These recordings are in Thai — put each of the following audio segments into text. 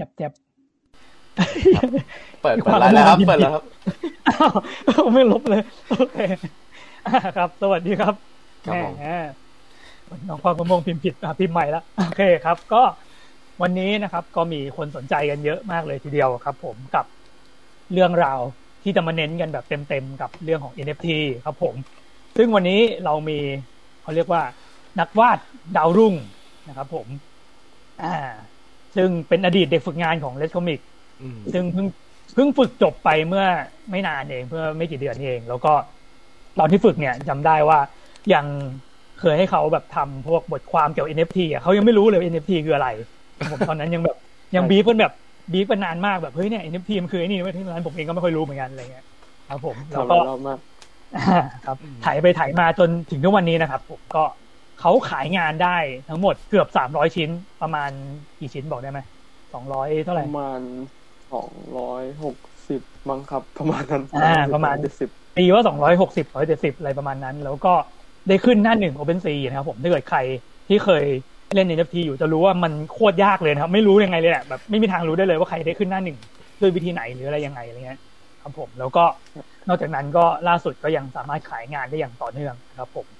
จ็บเจ็บเปิดเปิดไลน์แล้วครับ เปิดแล้วครับไม่ลบเลย โอเคครับ สวัสดีครับครับผมแหมน้องพ่อมะม่วงพิมพ์ผิดอะพิมพ์ใหม่ละโอเคครับ ก็วันนี้นะครับ ก็มีคนสนใจกันเยอะมากเลยทีเดียวครับ ผมกับเรื่องราวที่จะมาเน้นกันแบบเต็มๆกับเรื่องของ NFT ครับผม ซึ่งวันนี้เรามีเขาเรียกว่านักวาดดาวรุ่งนะครับ ผม อ่า ซึ่งเป็นอดีตเด็กฝึกงานของเลสคอมิกอืมซึ่งเพิ่งเพิ่งฝึกจบไปเมื่อไม่นานเองเพื่อไม่กี่เดือนเอง แล้วก็ตอนที่ฝึกเนี่ยจำได้ว่ายังเคยให้เขาแบบทำพวกบทความเกี่ยวกับ NFT อะเขายังไม่รู้เลยว่า NFT คืออะไร ผมตอนนั้นยังแบบยังบีฟกันแบบบีฟกันนานมากแบบเฮ้ยเนี่ย NFT มันคือไอ้นี่ไว้ยที่ร้านผมเองก็ไม่ค่อยรู้เหมือนกันอะไรเงี้ยครับผมแล้วทำหก็ลายรอบมากครับถ่ายไปถ่ายมาจนถึงทุกวันนี้นะครับผมก็ เขาขายงานได้ทั้งหมดเกือบสามร้อยชิ้นประมาณกี่ชิ้นบอกได้ไหมสองร้อยเท่าไหปร่ระมาณสองร้อยหกสิบมั้งครับ ประมาณนั้นอ่าประมาณเจ็ดสิบตีว่าสองร้อยหกสิบร้อยเจ็ดสิบอะไรประมาณนั้น แล้วก็ได้ขึ้นหน้าหนึ่ง OpenSea นะครับผมถ้าเกิดใครที่เคยเล่น NFT อยู่จะรู้ว่ามันโคตรยากเลยนะครับ ไม่รู้ยังไงเลยแหละแบบไม่มีทางรู้ได้เลยว่าใครได้ขึ้นหน้าหนึ่งด้วยวิธีไหนหรืออะไรยังไงอะไรเงี้ยครับผมแล้วก็นอกจากนั้นก็ล่าสุดก็ยังสามารถขายงานได้อย่างต่อเนื่องนะครับผม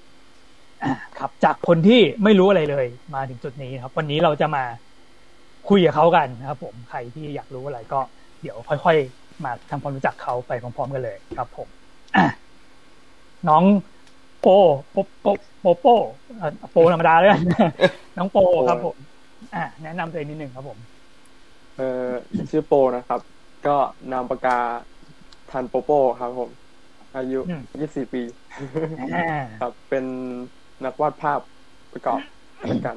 อ่า ครับ จากคนที่ไม่รู้อะไรเลย มาถึงจุดนี้นะครับ วันนี้เราจะมาคุยกับเขากันนะครับ ผมใครที่อยากรู้อะไรก็เดี๋ยวค่อยๆ มาทำความรู้จักเขาไปพร้อมๆกันเลยครับ ผมอะน้องโปโปโปโปโปเอ่อโปธรรมดาเลยกันน้องโปครับผม อะแนะนำตัวเองนิดหนึ่งครับผม เอ่อชื่อโปนะครับ ก็นามปากกาทันโปโปครับผม อายุอืมยี่สิบปีอ่าครับ เป็น นักวาดภาพประกอบเหมือนกัน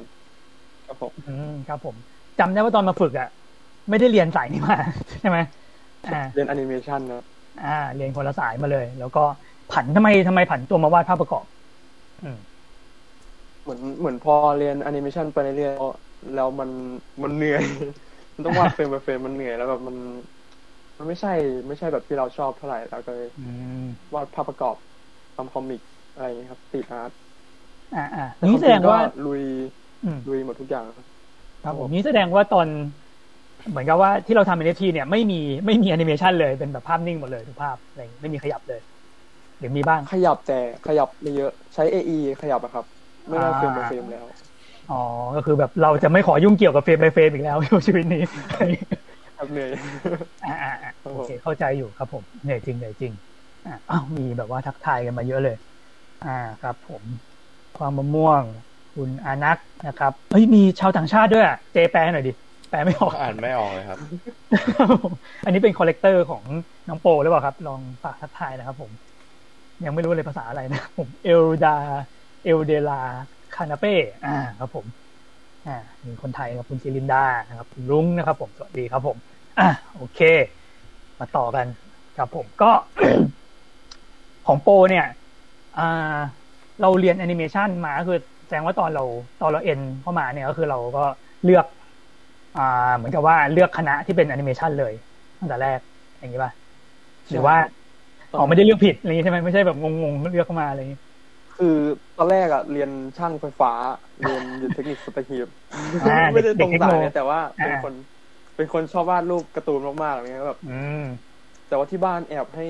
ครับผมอืมครับผมจำได้ว่าตอนมาฝึกอะ ไม่ได้เรียนสายนี้มาใช่ไหมอ่าเรียนแอนิเมชันนะอ่า เรียนคนละสายมาเลย แล้วก็ผันทำไมทำไมผันตัวมาวาดภาพประกอบ อืมเหมือนเหมือนพอเรียนแอนิเมชันไปเรื่อยๆแล้วมันมันเหนื่อย มันต้องวาดเฟรม by เฟรมมันเหนื่อยแล้วแบบมัน มันไม่ใช่ ไม่ใช่แบบที่เราชอบเท่าไหร่แล้วก็เลยอืมวาดภาพประกอบทำ comic อะไรอย่างเงี้ยครับติด art อ่าอ่านี้แสดงว่าลุยอืมลุยหมดทุกอย่างครับผมนี้แสดงว่าตอนเหมือนกับว่าที่เราทำ NFT เนี่ยไม่มีไม่มีแอนิเมชันเลยเป็นแบบภาพนิ่งหมดเลยทุกภาพอะไรอย่างงี้ไม่มีขยับเลยหรือมีบ้างขยับแต่ขยับไม่เยอะใช้ AE ขยับอะครับ ไม่ได้เฟรม by เฟรมแล้ว อ๋อ ก็คือแบบเราจะไม่ขอยุ่งเกี่ยวกับเฟรม by เฟรมอีกแล้วในชีวิตนี้ครับเหนื่อยอ่าอ่าอ่าครับผมโอเคเข้าใจอยู่ครับผมเหนื่อยจริงเหนื่อยจริงอ่าอ้าวมีแบบว่าทักทายกันมาเยอะเลย อ่าครับผม ความมะม่วง คุณอานักนะครับเฮ้ยมีชาวต่างชาติด้วยอะเจแปลหน่อยดิแปลไม่ออกอ่านไม่ออกเลยครับ อันนี้เป็นคอลเลกเตอร์ของน้องโปหรือเปล่าครับ ลองฝากทักทายนะครับผม ยังไม่รู้เลยภาษาอะไรนะผมเอลดาเอลเดลาคานาเป้อ่าครับผม อ่ามีคนไทยครับคุณซิลินดานะครับคุณลุงนะครับ ผมสวัสดีครับผม อะโอเค มาต่อกันครับผมก็ ของโปเนี่ย อ่า เราเรียนแอนิเมชันมาก็คือแสดงว่าตอนเราตอนเราเอ็นเข้ามาเนี่ยก็คือเราก็เลือก อ่า เหมือนกับว่าเลือกคณะที่เป็นแอนิเมชันเลยตั้งแต่แรกอย่างนี้ป่ะหรือว่าอ๋อไม่ได้เลือกผิดอะไรอย่างนี้ใช่ไหมไม่ใช่แบบงงๆเลือกเข้ามาอะไรอย่างนี้คือตอนแรกอะเรียนช่างไฟฟ้า เรียนอยู่เทคนิคสตหีบอ่าไม่ได้ตรงเด็กสายเทคโนเนี่ยแต่ว่าเป็นอ่าคน เป็นคนชอบวาดรูปการ์ตูนมากๆอะไรเงี้ยแบบอืมแต่ว่าที่บ้านแอบให้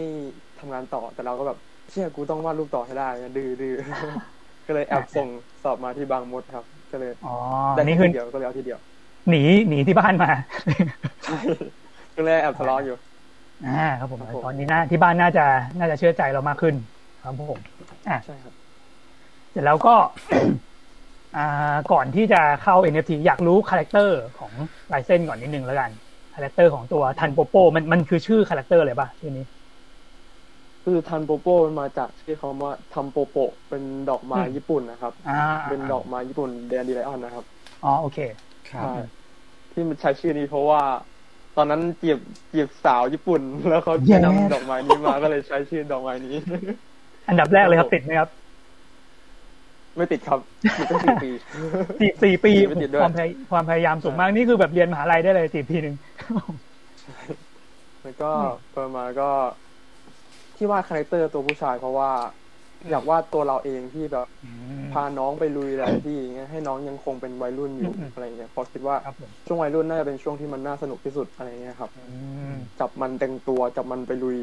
ทำงานต่อแต่เราก็แบบ เชื่อกูต้องวาดรูปต่อให้ได้ดื้อดื้อก็เลยแอบส่งสอบมาที่บางมดครับ ก็เลยอ๋อได้นี่ทีคือเดียวก็เลยเอาทีเดียว หนีหนีที่บ้านมาใช่ก็เลยแอบทะเลาะอยู่อ่าครับผมครับผมตอนนี้น่าที่บ้านน่าจะน่าจะเชื่อใจเรามากขึ้น ครับผมอะใช่ครับเสร็จแล้วก็อ่าก่อนที่จะเข้า NFT อยากรู้ character ของลายเส้นก่อนนิดนึงแล้วกัน character ของตัวทันโปโปมันมันคือชื่อ character เลยป่ะชื่อนี้ คือทันโปโปมันมาจากชื่อเขาว่าทำโปโปเป็นดอกไม้อืมญี่ปุ่นนะครับอ่าเป็นดอกไม้ญี่ปุ่นแดนดีไลออนนะครับอ๋อโอเคครับใช่ที่มันใช้ชื่อนี้เพราะว่า ตอนนั้นจีบจีบสาวญี่ปุ่น แล้วเขาแย่นำดอกไม้นี้มาก็เลยใช้ชื่อดอกไม้นี้ อันดับแรกเลยครับติดไหมครับ ไม่ติดครับติดตั้งสี่ปีสี่สี่ปีไม่ติดด้วยความพยความพยายามสูงมากนี่คือแบบเรียนมหาลัยได้เลยสี่ปีหนึ่งแล้วก็อืมเพิ่มมาก็ ที่วาด character ตัวผู้ชายเพราะว่า อยากวาดตัวเราเองที่แบบอืมพาน้องไปลุยหลายที่อย่างเงี้ยให้น้องยังคงเป็นวัยรุ่นอยู่อืมอะไรเงี้ยเพราะคิดว่าครับผมช่วงวัยรุ่นน่าจะเป็นช่วงที่มันน่าสนุกที่สุดอะไรเงี้ยครับอืมจับมันแต่งตัวจับมันไปลุย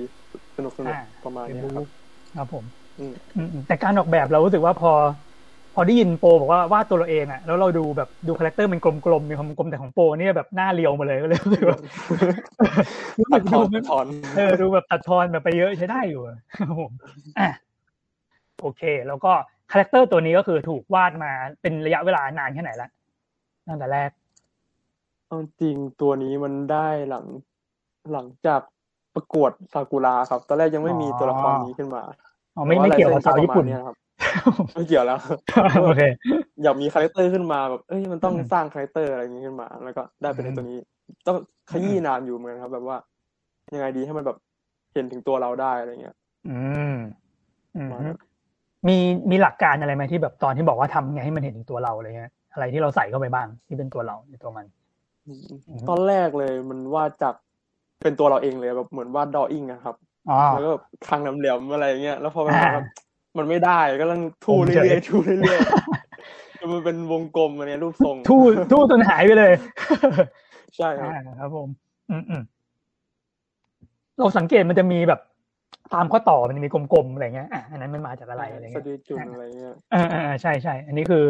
สนุกสนุกอ่าประมาณเป็นเนี้ยครับบู๊ครับผมอืมอืมอืมแต่การออกแบบเรารู้สึกว่าพอ พอได้ยินโปบอกว่าวาดตัวเราเองอะแล้วเราดูแบบดู character มันกลมๆมีความกลมแต่ของโปเนี่ยแบบหน้าเรียวมาเลยก็เลยรู้สึกว่ารู้ตัสึดกทดูอนมันถอนเออดูแบบตัดทอนแบบไปเยอะใช้ได้อยู่อะครับผมอะโอเค แล้วก็คาแรคเตอร์ตัวนี้ก็คือถูกวาดมาเป็นระยะเวลานานแค่ไหนละตั้งแต่แรกเอาจริงตัวนี้มันได้หลังหลังจากประกวดซากุระครับ ตอนแรกยังไม่มีตัวละครนี้ขึ้นมาอ๋อไม่ไม่เกี่ยวกับสาวญี่ปุ่นแต่ว่าลายเส้นก็ประมาณเยครับ ไม่เกี่ยวแล้วโอเคอยากมีคาแรคเตอร์ขึ้นมาแบบเอ้ยมันต้องอืมสร้างคาแรคเตอร์อะไรอย่างนี้ขึ้นมา แล้วก็ได้เป็นในตัวนี้ ต้องขยี้นานอยู่เหมือนครับ แบบว่า ยังไงดีให้มันแบบเห็นถึงตัวเราได้อะไรเงี้ย อืมอืมประมาณนั้นมีมีหลักการอะไรไหมที่แบบตอนที่บอกว่าทำไงให้มันเห็นถึงตัวเราอะไรเงี้ยอะไรที่เราใส่เข้าไปบ้างที่เป็นตัวเราในตัวมันอืมอืมตอนแรกเลยมันวาดจากเป็นตัวเราเองเลยแบบเหมือนวาดดออิ่งอะครับอ๋อแล้วก็แบบคางน้ำเหลี่ยมอะไรอย่างเงี้ยแล้วพอมันอ่าแบบ มันไม่ได้ก็ต้องทูผมเฉยเรื่อยๆทูเรื่อยๆจนมันเป็นวงกลมอันเนี้ยรูปทรงทู่ทู่จนหายไปเลย ใช่ครับอ่าครับผมอืมอืมเราสังเกตมันจะมีแบบตามข้อต่อมันจะมีกลมๆอะไรเงี้ยอะอันนั้นมันมาจากอะไรอะไรสะเงี้ยดือจุนอะไรเงี้ยอ่าอ่าใช่ใช่อันนี้คือ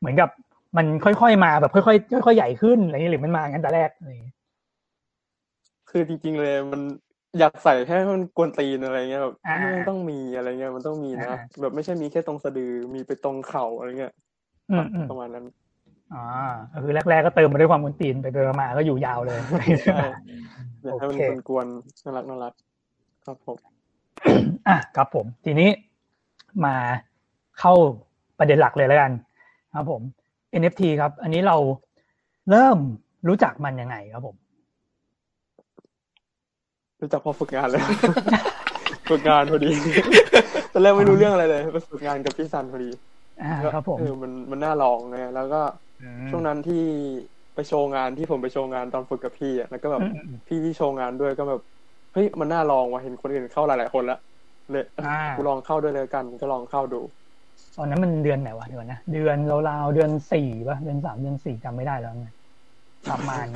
เหมือนกับมันค่อยๆมาแบบค่อยๆค่อยๆใหญ่ขึ้นอะไรเงี้ยหรือมันมางั้นแต่แรกอะไรเงี้ยคือจริง ๆ เลยมัน อยากใส่ให้มันกวนตีนอะไรเงี้ยแบบอ่ามันต้องมีอะไรเงี้ยมันต้องมีนะอ่าแบบไม่ใช่มีแค่ตรงสะดือมีไปตรงเข่าอะไรเงี้ยอืมอืมประมาณนั้นอ่าก็คือแรกๆก็เติมมาด้วยความมุนตีนไปไปมาๆก็อยู่ยาวเลยใช่อยากให้มันโอเคกวนๆน่ารักน่ารักครับผมอะครับผม ทีนี้มาเข้าประเด็นหลักเลยแล้วกัน ครับผม NFT ครับ อันนี้เราเริ่มรู้จักมันยังไงครับผม รู้จักพอฝึกงานเลย ฝึกงานพอดีตอนแรกไม่รู้เรื่องอะไรเลยไปฝึกงานกับพี่ซันพอดีอ่าครับผมเออมันมันน่าลองไงแล้วก็ช่วงนั้นที่ไปโชว์งานที่ผมไปโชว์งานตอนฝึกกับพี่อะแล้วก็แบบอืมอืมพี่ที่โชว์งานด้วยก็แบบเฮ้ยมันน่าลองว่ะเห็นคนอื่นเข้าหลายๆคนละเลยอ่ากูลองเข้าด้วยเลยกันก็ลองเข้าดูตอนนั้นมันเดือนไหนวะเดือนนะเดือนราวๆเดือนสี่ป่ะเดือนสามเดือนสี่จำไม่ได้แล้วไงประมาณ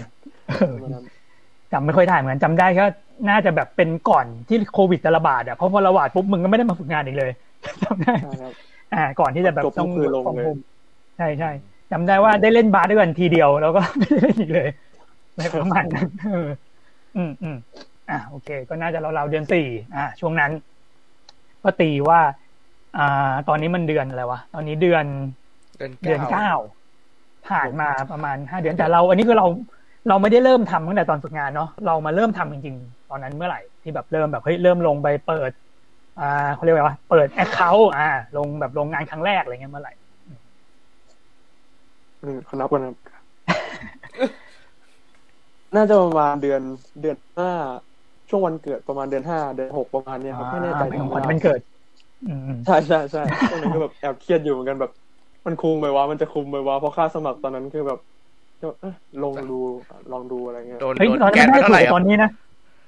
จำไม่ค่อยได้เหมือนกันจำได้แค่น่าจะแบบเป็นก่อนที่โควิดจะระบาดอะเพราะพอระบาดปุ๊บมึงก็ไม่ได้มาฝึกงานอีกเลยจำได้ใช่ครับอ่า ก่อนที่จะแบบจบต้องก็คือลงของเลยผมใช่ใช่จำได้ว่าได้เล่นบาสด้วยกันทีเดียว แล้วก็ไม่ได้เล่นอีกเลยในประมาณนั้นเอออืมอืมอ่าโอเค ก็น่าจะเราวๆเดือนสี่อ่า ช่วงนั้น ก็ตีว่า อ่า ตอนนี้มันเดือนอะไรวะตอนนี้เดือนเดือนเดือนเก้าเก้าผ่านมาประมาณห้าเดือนแต่เรา อันนี้คือเรา เราไม่ได้เริ่มทำตั้งแต่ตอนฝึกงานเนาะเรามาเริ่มทำจริง ๆ ตอนนั้นเมื่อไหร่ที่แบบเริ่มแบบเฮ้ยเริ่มลงไปเปิด อ่าเขาเรียกว่าไงวะเปิดแอคเคาท์อ่า ลงแบบลงงานครั้งแรกอะไรเงี้ยเมื่อไหร่อืมเขานับกันนะครับน่าจะประมาณเดือนเดือนห้าช่วงวันเกิดประมาณเดือนห้าเดือนหกประมาณเนี้ยครับไม่แน่ใจอ่าเป็นของขจำวัญไม่วันได้เกิดอืมใช่ใช่ใช่ช่วงนั้นก็แบบแอบเครียดอยู่เหมือนกันแบบ มันคุมไปวะมันจะคุมไปวะเพราะค่าสมัครตอนนั้นคือแบบ ก็เอ๊ะลงดูลองดูอะไรเงี้ยโดนเฮ้ยโดนตอนแก๊นั้นสไม่ไปได้เท่าถูไหร่กอะตอนนี้นะ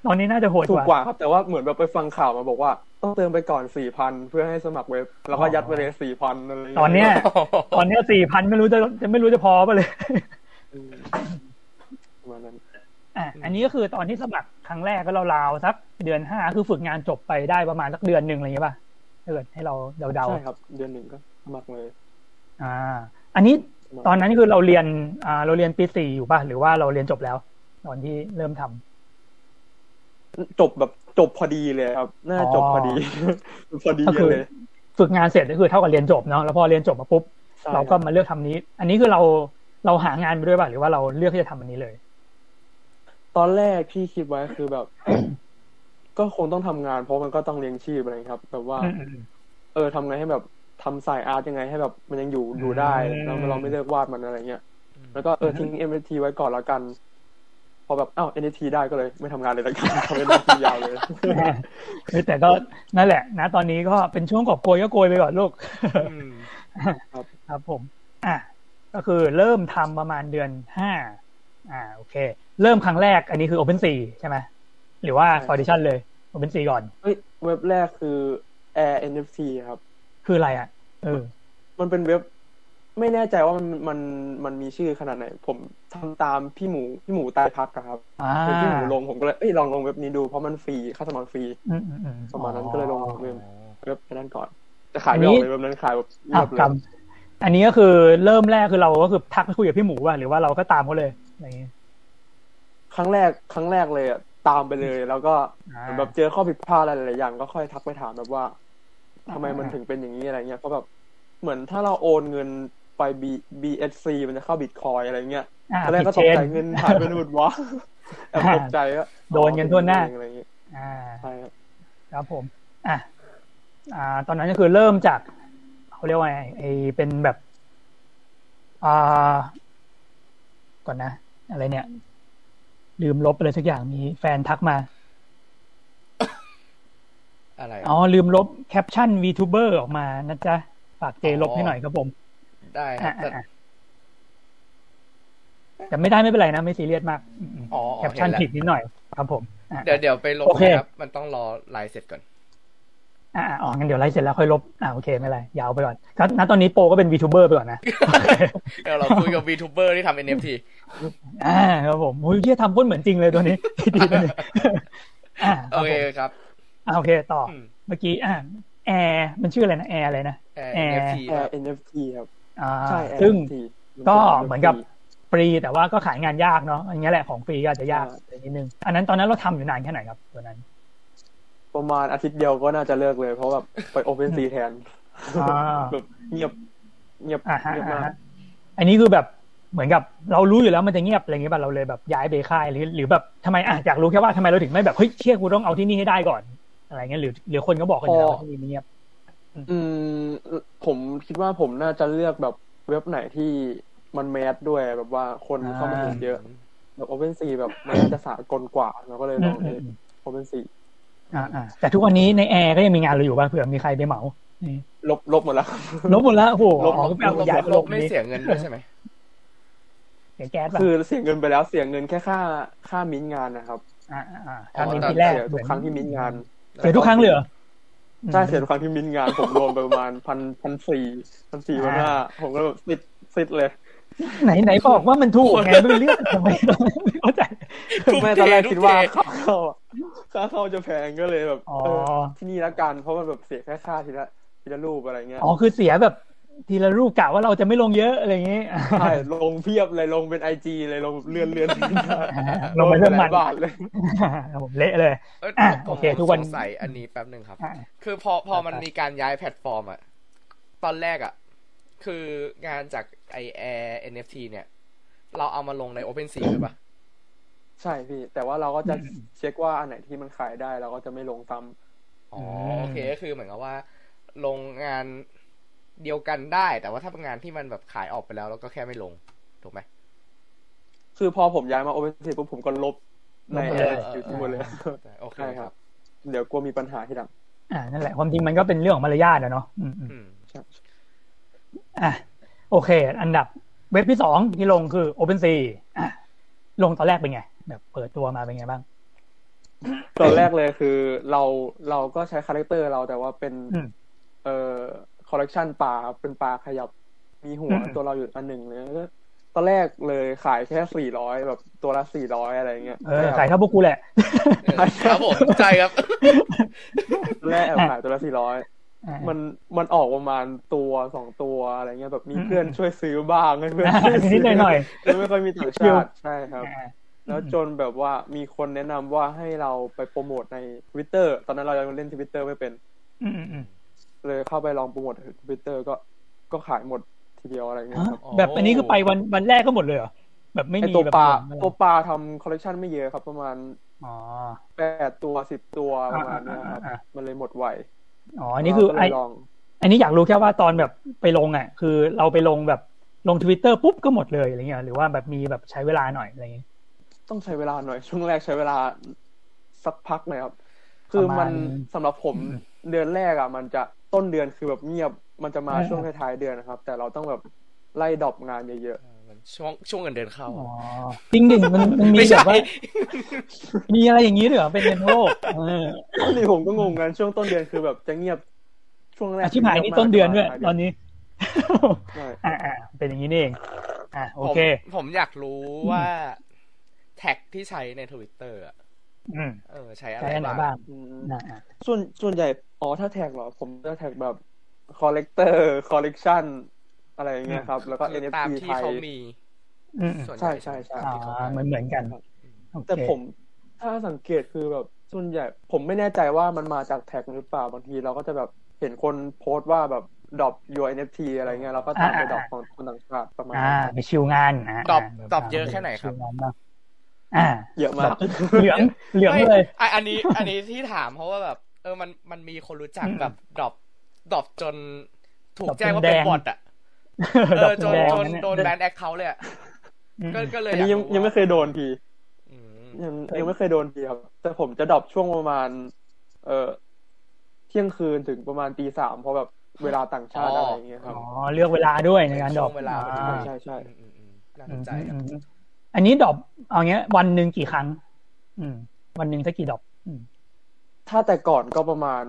ตอนนี้น่าจะโหดถูกกว่ากว่าครับ แต่ว่าเหมือนแบบไปฟังข่าวมาบอกว่า ต้องเติมไปก่อนสี่พันเพื่อให้สมัครเว็บ แล้วก็ยัดไปเลยสี่พันอะไรเงี้ยตอนเนี้ย ตอนเนี้สี่พันไม่รู้จะจะไม่รู้จะพอป่ะเลย อืมประมาณนั้น อะอันนี้ก็คือตอนที่สมัครครั้งแรกก็ราวๆสักเดือนห้าคือฝึกงานจบไปได้ประมาณสักเดือนหนึ่งอะไรอย่างเงี้ยป่ะถ้าเกิดให้เราเดาใช่ครับ เดือนหนึ่งก็สมัครเลย ๆอ่า อันนี้ ตอนนั้นคือเราเรียนอ่าเราเรียนปีสี่อยู่ป่ะหรือว่าเราเรียนจบแล้ว ตอนที่เริ่มทำจบแบบจบพอดีเลยครับ น่าจะจบพอดีพอดีก็คือเลยฝึกงานเสร็จก็คือเท่ากับเรียนจบเนาะแล้วพอเรียนจบมาปุ๊บใช่เราก็ครับมาเลือกทำนี้ อันนี้คือเราเราหางานไปด้วยป่ะหรือว่าเราเลือกที่จะทำอันนี้เลย ตอนแรกที่คิดไว้คือแบบ ก็คงต้องทำงาน เพราะมันก็ต้องเลี้ยงชีพอะไรครับ แบบว่าอืมอืมอืมเออทำไงให้แบบ ทำสายอาร์ตยังไงให้แบบมันยังอยู่อยู่ได้อืมแล้วเราไม่เลิกวาดมันอะไรเงี้ยแล้วก็เออทิ้ง NFT ไว้ก่อนแล้วกัน พอแบบอ้าว NFT ได้ก็เลย ไม่ทำงานเลยแล้วกันทำ NFT ยาวเลยเฮ้ยแต่ก็นั่นแหละ นะ ตอนนี้ก็เป็นช่วงกอบโกยก็โกยไปก่อนลูกอืมครับผม อะก็คือเริ่มทำประมาณเดือนห้าอ่าโอเค เริ่มครั้งแรกอันนี้คือ OpenSea ใช่ไหมหรือว่าใช่ Foundation เลย OpenSea ก่อนเฮ้ยเว็บแรกคือ Air NFT ครับ คืออะไรอะ เออ มันเป็นเว็บ ไม่แน่ใจว่ามันมันมันมีชื่อขนาดไหน ผมทำตามพี่หมูพี่หมูตายพักอะครับอ่าเป็นพี่หมูลงผมก็เลยเอ้ยลองลงเว็บนี้ดูเพราะมันฟรีค่าสมัครฟรีอืมอืมอืมประมาณนั้นก็เลยลงเว็บอ๋อเว็บนั้นก่อนจะขายไม่ออกเลยเว็บนั้นขายแบบเงีอ้าวยบเลกรรยมอันนี้ก็คือเริ่มแรกคือเราก็คือทักไปคุยกับพี่หมูป่ะหรือว่าเราก็ตามเขาเลยอะไรอย่างเงี้ยครั้งแรกครั้งแรกเลยอะตามไปเลย แล้วก็อ่าเหมือนแบบเจอข้อผิดพลาดอะไรหลายๆอย่างก็ค่อยทักไปถามแบบว่า ทำไมมันถึงเป็นอย่างนี้อะไรเงี้ยเพราะแบบเหมือนถ้าเราโอนเงินไป B BSC มันจะเข้าบิตคอยอะไรเงี้ยอ่าตอนแรกผิดก็เชตกนใจเงินหายไปหมดวะแอบตกใจว่าโดนกันทั่วหน้าอะไรเงี้ยอ่าใช่ครับครับผม อะอ่า ตอนนั้นก็คือเริ่มจากเขาเรียกว่าไงไอเป็นแบบ อ่า ก่อนนะ อะไรเนี่ย ลืมลบอะไรสักอย่างมีแฟนทักมา อะไรอ๋อลืมลบแคปชั่น VTuber ออกมานะจ๊ะ ฝากเจลบให้หน่อยครับผม ได้ครับแต่อะอะแต่ไม่ได้ไม่เป็นไรนะ ไม่ซีเรียสมากอืมๆอ๋อแคปชั่นเห็นแล้วผิดนิดหน่อยครับผมอะเดี๋ยวเดี๋ยวไปลบโอเคนะครับ มันต้องรอไลน์เสร็จก่อนอ่าอ๋องั้นเดี๋ยวไลฟ์เสร็จแล้วค่อยลบ อ่าโอเคไม่เป็นไร ยาวไปก่อนก็ณตอนนี้โปรก็เป็น VTuber ไปก่อนนะ เดี๋ยวเราคุยกับ VTuber ที่ทำ NFT อ่าครับผมโอ้ยเที่ยทำพ้นเหมือนจริงเลยตัวนี้ดีตัวนี้อ่าโอเคผมครับ อ่าโอเคต่ออมเมื่อกี้อ่าแอร์มันชื่ออะไรนะแอร์อะไรนะเอ่อแอร์ NFT แอครับร์ NFT ครับอ่าใช่ Air ซึ่ง NFT ก็เหมือนกับฟรีแต่ว่าก็ขายงานยากเนาะอย่างเงี้ยแหละของฟรีก็อาจจะยากนิดนึง อันนั้นตอนนั้นเราทำอยู่นานแค่ไหนครับตัวนั้น ประมาณอาทิตย์เดียวก็น่าจะเลิกเลย เพราะแบบไป Open Sea แทนอ่าแบบเงียบเงียบอ่าฮะเงียบอ่ามากฮะอันนี้คือแบบเหมือนกับเรารู้อยู่แล้วมันจะเงียบอะไรเงี้ยแบบเราเลยแบบย้ายไปค่ายหรือหรือแบบทำไมอะอยากรู้แค่ว่าทำไมเราถึงไม่แบบเฮ้ยเชี่ยกูต้องเอาที่นี่ให้ได้ก่อน อะไรเงี้ยหรือหรือคนก็บอกกันอยู่แล้วว่าที่นี่เงียบอืม ผมคิดว่าผมน่าจะเลือกแบบเว็บไหนที่มันแมสด้วยแบบว่าคนเข้ามาเห็นเยอะ แบบ Open Sea แบบมันน่าจะสากลกว่าเราก็เลยลองอืมอืม Open Sea อ่าอ่าแต่ทุกวันนี้ในแอร์ก็ยังมีงานเราอยู่ป่ะเผื่อมีใครไปเหมานี่ลบลบหมดแล้วลบหมดแล้วโอ้โหลบอ๋อก็ไปเอาลบย้ายไปลลบบไม่นี้เสียเงินด้วยใช่ไหมเสียแก๊สป่ะคือเสียเงินไปแล้วเสียเงินแค่ค่าค่ามิ้นท์งานนะครับ อ่าอ่าอ่าอ๋อทำมินแต่ทีแรกเสียทุกครั้งที่มิ้นท์งาน เสียทุกครั้งเลยเหรอใช่เสียทุกครั้งที่มิ้นท์งานผมโดนไปประมาณพันพันสี่พันสี่พันห้าผมก็แบบซิดซิดเลย ไหนไหนบอกว่ามันถูกไงไม่เลือกทำไมไม่เข้าใจแม่ตอนแรกคิดว่าค่าเข้าค่าเข้าจะแพงก็เลยแบบอ๋อเออที่นี่ละกันเพราะมันแบบเสียแค่ค่าทีละทีละรูปอะไรเงี้ยอ๋อคือเสียแบบ ทีละรูปกะว่าเราจะไม่ลงเยอะอะไรอย่างงี้ใช่ลงเพียบเลยลงเป็นไอจีเลยลงเลื่อนเลื่อนลงไปเรื่องมันโดหลายบาทเลยผมเละเลยเอ้ยอะผมโอเค ทุกวันสงสัยอันนี้แป๊บหนึ่งครับอะคือพอพอมันอะมีการย้ายแพลตฟอร์มอะตอนแรกอะคืองานจากไอแอร์ NFT เนี่ย เราเอามาลงใน OpenSea หรือเปล่าใช่พี่ แต่ว่าเราก็จะเช็คว่าอันไหนที่มันขายได้เราก็จะไม่ลงซ้ำอ๋อโอเคก็คือเหมือนกับว่าลงงาน เดียวกันได้ แต่ว่าถ้าเป็นงานที่มันแบบขายออกไปแล้วเราก็แค่ไม่ลง ถูกไหมคือพอผมย้ายมาโอเ n นซีปุ๊บผมก็ลบในลบหมดแอเลยร์อยู่ที่หมดเลยโอเคใช่คครัรับบเดี๋ยวกลัวมีปัญหาที่หลังอ่านั่นแหละความจริงมันก็เป็นเรื่องของมารยาทนะเนาะอืมอืมอืมใช่อะโอเค อันดับเว็บที่สองที่ลงคือ OpenSea อะลงตอนแรกเป็นไง แบบเปิดตัวมาเป็นไงบ้าง ตอนแรกเลยคือเราเราก็ใช้คาแรคเตอร์เราแต่ว่าเป็นอืมเอ่อ คอลเลกชันปลาเป็นปลาขยับมีหัวอืมตัวเราอยู่อันหนึ่งเลยก็ตอนแรกเลยขายแค่สี่ร้อยแบบตัวละสี่ร้อยอะไรเงี้ยเออขายเท่าพวกกูแหละครับผมใช่ครับตอนแรกแอบขายตัวละสี่ร้อยอะมันมันออกประมาณตัวสองตัวอะไรเงี้ยแบบมีอืมเพื่อนช่วยซื้อบ้างให้เพื่อนอะช่วยซื้นิดๆหน่อยแล้วไม่ค่อยมีต่างชาติใช่ครับอะแล้วจนแบบว่ามีคนแนะนำว่าให้เราไปโปรโมทในทวิตเตอร์ตอนนั้นเรายังเล่นทวิตเตอร์ไม่เป็นอืมอืมอืม เลยเข้าไปลองโปรโมททวิตเตอร์ก็ก็ขายหมดทีเดียวอะไรเงี้ยครับอ๋อแบบอันนี้คือไปวันวันแรกก็หมดเลยเหรอแบบไม่ไอมีตัวแบบปลาอะไรตัวปลาทำคอลเลกชันไม่เยอะครับ ประมาณอ๋อแปดตัวสิบตัวประมาณเนี้ยครับอ่าอ่าอ่ามันเลยหมดไวอ๋ออันนี้คือเราก็ไอเลยลองอันนี้อยากรู้แค่ว่าตอนแบบไปลงอะ คือเราไปลงแบบลงทวิตเตอร์ปุ๊บก็หมดเลยอะไรเงี้ยหรือว่าแบบมีแบบใช้เวลาหน่อยอะไรเงี้ยต้องใช้เวลาหน่อย ช่วงแรกใช้เวลาสักพักหน่อยครับ คือมันประมาณสำหรับผมอืมเดือนแรกอะ มันจะ ต้นเดือนคือแบบเงียบมันจะมาอ่าช่วงท้ายๆเดือนนะครับ แต่เราต้องแบบไล่ดรอปงานเยอะมันช่วงช่วงเงินเดือนเข้าอ๋อจริงดิมันมันมีไม่แบใช่บว่ามีอะไรอย่างนี้ด้วยเหรอเป็นเงินโลกเออๆนี่ผมก็งงกันช่วงต้นเดือนคือแบบจะเงียบช่วงแรกอาชีพหายนี่ต้นเดือนด้วยตอนนี้ใช่อ่าอ่าเป็นอย่างนี้นี่เองอ่าโอเคผมผมอยากรู้ว่า แท็กที่ใช้ในทวิตเตอร์อะอืม เออใช้อะไรใช้อันไหนบ้าบ้างงอืมอ่าอ่าส่วนส่วนใหญ่ อ๋อถ้าแท็กเหรอ ผมจะแท็กแบบ collector collection อะไรอย่างเงี้ยครับ แล้วก็คือ NFT ตามที่ไทยเขามีอืมส่วนใช่ใช่ใช่ตามที่เขาอ่าเหมือนเหมือนกันครับโอเคแต่ผมถ้าสังเกตคือแบบส่วนใหญ่ ผมไม่แน่ใจว่ามันมาจากแท็กหรือเปล่าบางทีเราก็จะแบบเห็นคนโพสต์ว่าแบบดรอป your NFT อะไรเงี้ยเราก็ตามไปดรอปของคนต่างชาติประมาณอ่านั้นไปชิวงานอ่าตอบาตอบเยอะแค่ไหนครับชิวงานบ้าง อ่า เยอะมากเหลืองเหลืองไม่เลยอะอันนี้ อันนี้ที่ถามเพราะว่าแบบ เออมันมันมีคนรู้จักอืมแบบดรอปดรอปจนถูกดรอปแจ้งว่าจนเป็นแดงบอทอะเออจนดอกจแดนงโดนแบนแอคเคาท์เลยอะอืมก็ก็เลยอันนี้ยังอากรู้ยังไม่ว่าเคยโดนทีอืมยังยังไม่เคยโดนทีครับ แต่ผมจะดรอปช่วงประมาณ เอ่อเที่ยงคืนถึงประมาณตีสามเพราะแบบเวลาต่างชาติอะไรอย่างเงี้ยครับอ๋อเลือกเวลาด้วยในการดรอปช่วงเวลาพอดีอ่าใช่ใช่อืมอืมอืมน่าสอืนมใจครับ อืมอืมอันนี้ drop เอาเงี้ย วันหนึ่งกี่ครั้ง อืม วันหนึ่งสักกี่ drop อืมถ้าแต่ก่อนก็ประมาณ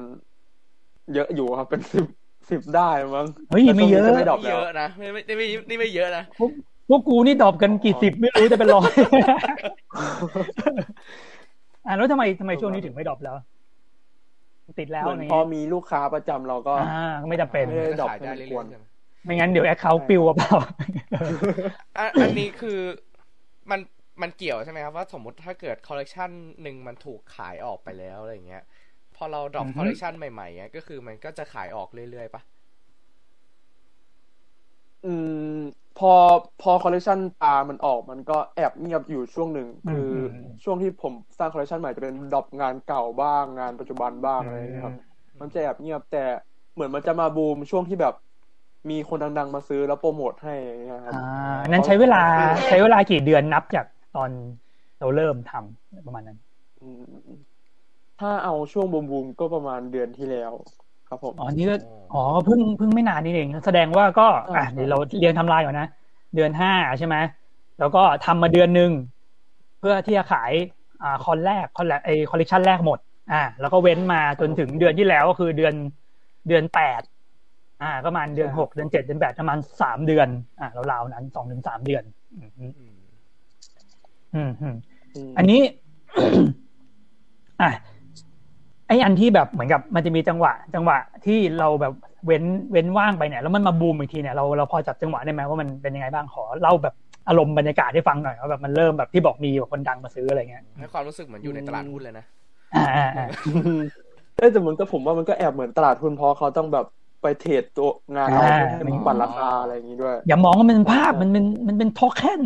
เยอะอยู่ครับเป็นสิบสิบได้มั้งเฮ้ยไม่เยอะแต่ช่วงนี้จะไม่ดรอปไม่แล้เยวอะนะไม่ไม่ไม่นี่ไม่เยอะนะพวกกูนี่ drop กันกี่สิบไม่รู้จะเป็นร้อยอ่าแล้วทำไมทำไมช่วงนี้ถึงไม่ดรอปแล้ว ติดแล้วเหมือนอะไรพอเงี้ยมีลูกค้าประจำเราก็อ่าก็ไม่จำเป็นไม่ได้ดรอปขายได้ให้เรื่มันควอยรๆใช่ไหมไม่งั้นเดี๋ยวแอคเคาท์ปิวเปล่าอะอันนี้คือ มันมันเกี่ยวใช่ไหมครับว่าสมมติถ้าเกิดคอลเลกชันหนึ่งมันถูกขายออกไปแล้วอะไรอย่างเงี้ย พอเราดรอปอือฮึคอลเลกชันใหม่ๆเงี้ยก็คือมันก็จะขายออกเรื่อยๆปะอืม พอพอคอลเลคชันตามันออกมันก็แอบเงียบอยู่ช่วงหนึ่งคืออมช่วงที่ผมสร้างคอลเลคชันใหม่จะเป็นดรอปงานเก่าบ้างงานปัจจุบันบ้างอะไรอย่างเงี้ยครับ มันจะแอบเงียบแต่เหมือนมันจะมาบูมช่วงที่แบบ มีคนดังๆมาซื้อแล้วโปรโมทให้อย่างเงี้ยครับอ่าอันนั้นใช้เวลาใช้เวลากี่เดือนนับจากตอนเราเริ่มทำประมาณนั้นอืมถ้าเอาช่วงบูมๆก็ประมาณเดือนที่แล้ว ครับผมอ๋อนี่ก็อ๋อเพิ่งเพิ่งไม่นานนี่เอง แสดงว่าก็อะใช่เดี๋ยวเราเรียงไทำลายก่อนนะ เดือนห้าใช่ไหมแล้วก็ทำมาเดือนหนึ่งเพื่อที่จะขายอ่าคอนแรกคอนแรกไอคอลเลคชันแรกหมด อ่า แล้วก็เว้นมาจนถึงเดือนที่แล้วก็คือเดือนเดือนแปด อ่าก็ประมาณเดือนหกเดือนเจ็ดเดือนแปดประมาณสามเดือน อ่าราวๆนั้นสองถึงสามเดือน อืมอืมอืมอืมอืมอันนี้ อะไอ้อันที่แบบเหมือนกับมันจะมีจังหวะ จังหวะที่เราแบบเว้นเว้นว่างไปเนี่ยแล้วมันมาบูมอีกทีเนี่ยเราเราพอจับจังหวะได้ไหมว่ามันเป็นยังไงบ้างขอเล่าแบบอารมณ์บรรยากาศให้ฟังหน่อยว่าแบบมันเริ่มแบบที่บอกมีแบบคนดังมาซื้ออะไรเงี้ยให้ความรู้สึกเหมือนอยู่ในตลาดหุ้นเลยนะอ่าอ่าอ่าเอ้ยแต่มันก็ผมว่ามันก็แอบเหมือนตลาดหุ้นเพราะเขาต้องแบบ ไปเทรดตัวงานเราอ่าให้มันปั่นราคาอะไรอย่างนี้ด้วย อย่ามองว่ามันเป็นภาพมันเป็นมันเป็นโทเค็น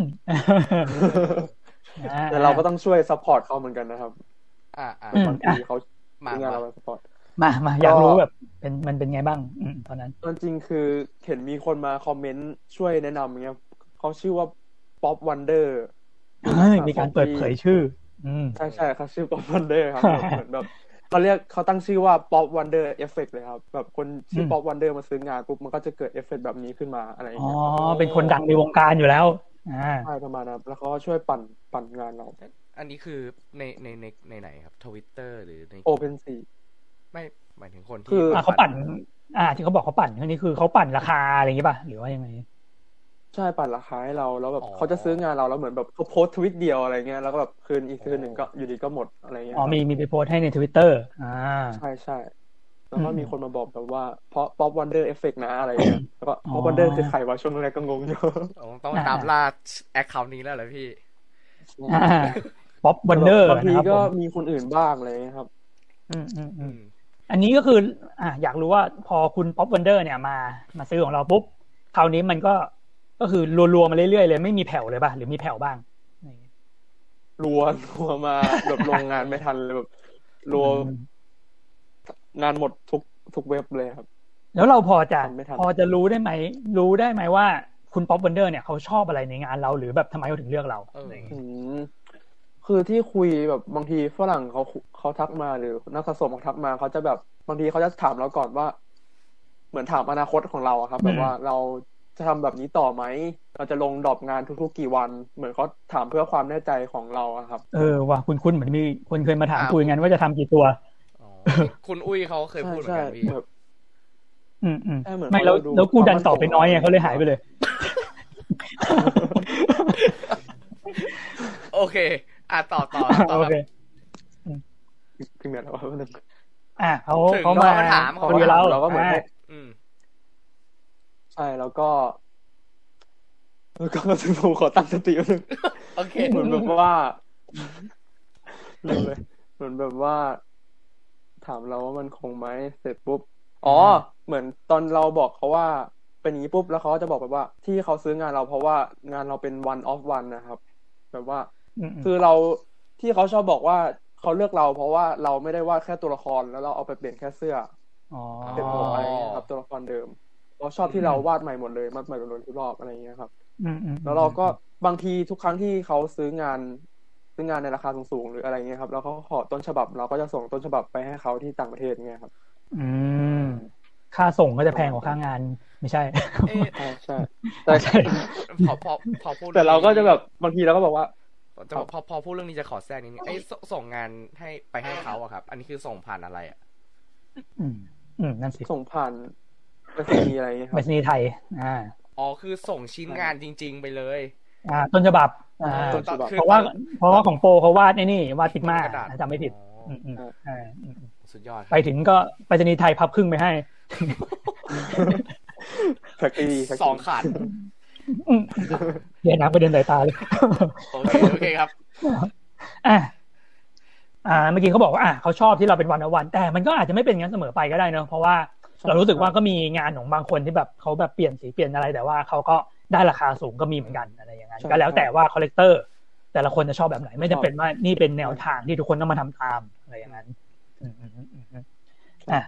แต่เราก็ต้องช่วย support เขาเหมือนกันนะครับ อ่าอ่าอืมบางทีเขามาซื้องานมาเราไป supportมามาอยากรู้แบบเป็นมันเป็นไงบ้างอืมตอนนั้นตอนจริงคือเห็นมีคนมาคอมเมนต์ช่วยแนะนำอย่างเงี้ยเขาชื่อว่า Pop Wonder เฮ้ยมีการเปิดเผยชื่ออืมใช่ใช่เขาชื่อ Pop Wonder ครับแบบเหมือนแบบ เขาเรียกเขาตั้งชื่อว่า Pop Wonder Effect เลยครับ แบบคนชื่อม Pop Wonder มาซื้องานปุ๊บมันก็จะเกิดเอฟเฟกต์แบบนี้ขึ้นมาอะไรอย่างอ๋อเงี้ยอ๋อเป็นคนดังในวงการอยู่แล้วอ่าใช่ประมาณนั้นแล้วเขาก็ช่วยปั่นปั่นงานเราอันนี้คือในในในในไหนครับทวิตเตอร์หรือใน Open Sea ไม่หมายถึงคนคืที่ออะเขาปั่น อ่า ที่เขาบอกเขาปั่นอันนี้คือเขาปั่นราคาอะไรอย่างงี้ป่ะหรือว่ายังไง ใช่ปั่นราคาให้เราแล้วแบบเขาจะซื้องานเราแล้วเหมือนแบบเขาโพสต์ทวิตเดียวอะไรเงี้ยแล้วก็แบบคืนอีกคืนหนึ่งก็อยู่ดีก็หมดอะไรเงี้ยอ๋อมีมีไปโพสต์ให้ในทวิตเตอร์อ่าใช่ใช่แล้วก็อืมมีคนมาบอกแบบว่าเพราะ Pop Wonder Effect นะอะไรเงี้ยแล้วก็อ๋อ Pop Wonder คือใครวะช่วงแรกก็งงอยู่ต้องต้องตามล่าแอคเคาท์นี้แล้วเหรอพี่อ่าป๊อปวันเดอร์บางทีนะครับก็ผมมีคนอื่นบ้างอะไรเงี้ยครับ อืมอืมอือืมมอันนี้ก็คือ อ่าอยากรู้ว่าพอคุณ Pop Wonder เนี่ยมา มาซื้อของเราปุ๊บคราวนี้มันก็ ก็คือรัวๆมาเรื่อยๆเลยไม่มีแผ่วเลยป่ะหรือมีแผ่วบ้างรัวรัวมาแบบลงงานไม่ทันเลยแบบรัวอืมงานหมดทุกทุกเว็บเลยครับ แล้วเราพอจะทำไม่ทันพอจะรู้ได้ไหม รู้ได้ไหมว่าคุณป๊อปวันเดอร์เนี่ยเขาชอบอะไรในงานเราหรือแบบทำไมเขาถึงเลือกเราเอออืมคือที่คุยแบบบางทีฝรั่งเขาเขาทักมาหรือนักสะสมเขาทักมาเขาจะแบบบางทีเขาจะถามเราก่อนว่า เหมือนถามอนาคตของเราอะครับอืมแบบว่าเรา จะทำแบบนี้ต่อไหม เราจะลงดรอปงานทุกๆกี่วัน เหมือนเขาถามเพื่อความแน่ใจของเราอะครับ เออว่ะคุณคุณเหมือนมีคนเคยมาถามคุยงานว่าจะทำกี่ตัวอ๋อคุณอุ้ยเขาเคยใช่พูดเหมือนใช่กันพี่แบบอืมอืมใช่เหมือนไม่แล้วเขาดูแล้วกูดันตอบไปน้อยไงความมั่นคงเขาเลยหายไปเลย โอเค อะต่อต่อต่อโอครับเคถึงไหนแล้ววะมันอะเขาถึงเขามาเขามาถามเขาคุยกับเราเราก็เหมือนอะให้อืม ใช่แล้วก็แล้วก็ถึงผมขอตั้งสติแป๊บนึงโอเคเหมือนแบบว่าลืมเลยเหมือนแบบว่า ถามเราว่ามันคงไหมเสร็จปุ๊บอ๋อ เหมือนตอนเราบอกเขาว่า เป็นอย่างนี้ปุ๊บแล้วเขาก็จะบอกแบบว่า ที่เขาซื้องานเราเพราะว่างานเราเป็น one of one นะครับ แบบว่าอืมอืมคือเราที่เขาชอบบอกว่าเขาเลือกเรา เพราะว่าเราไม่ได้วาดแค่ตัวละครแล้วเราเอาไปเปลี่ยนแค่เสื้ออ๋อเป็นหมวกอะไรเงี้ยครับตัวละครเดิม เราชอบที่เราวาดใหม่หมดเลยวาดใหม่หมดเลยทุกรอบอะไรเงี้ยครับอืมอืมแล้วเราก็บางทีทุกครั้งที่เขาซื้องานซื้องานในราคาสูงๆหรืออะไรเงี้ยครับแล้วเขาขอต้นฉบับ เราก็จะส่งต้นฉบับไปให้เขาที่ต่างประเทศเงี้ยครับ อืมค่าส่งก็จะแพงกว่าค่างานไม่ใช่เอ๊ะใช่ใช่แต่ใช่พอพอพอพูดแต่เราก็จะแบบบางทีเราก็บอกว่าจะพอพอพูดเรื่องนี้จะขอแทรกนิดนึงไอ้ยสส่งงานให้ไปให้เขาอะครับ อันนี้คือส่งผ่านอะไรอะอืมอืมนั่นสิส่งผ่าน ไปรษณีย์อะไรเงี้ยคไปรับรษณีย์ไทย อ่า อ๋อ คือส่งชิ้นงานจริง ๆ ไปเลย อ่า ต้นฉบับ อ่าต้นฉบับคือเพราะว่า เพราะว่าของโปรเขาวาดไอ้นี่ วาดพิกมากระดาษจำไม่ผิดอ๋ออืมอืมอ่าอืมอืมสุดยอด ไปถึงก็ไปรษณีย์ไทยพับครึ่งไปให้แท็กซี่แท็กซี่สองขาดอืมเดี๋ยวน้ำไปเดินสายตาเลย โอเคโอเคครับ อะอ่าเมื่อกี้เขาบอกว่าอะเขาชอบที่เราเป็นวันวัน แต่มันก็อาจจะไม่เป็นอย่างนั้นเสมอไปก็ได้เนอะเพราะว่า เรารู้สึกว่าก็มีงานของบางคนที่แบบเขาแบบเปลี่ยนสีเปลี่ยนอะไรแต่ว่าเขาก็ได้ราคาสูงก็มีเหมือนกันอะไรอย่างนั้นก็แล้วแต่ว่า collector แต่ละคนจะชอบแบบไหน ไม่จำเป็นว่านี่เป็นแนวทางที่ทุกคนต้องมาทำตามอะไรอย่างนั้นอืมอืมอืมอืมอืมอะ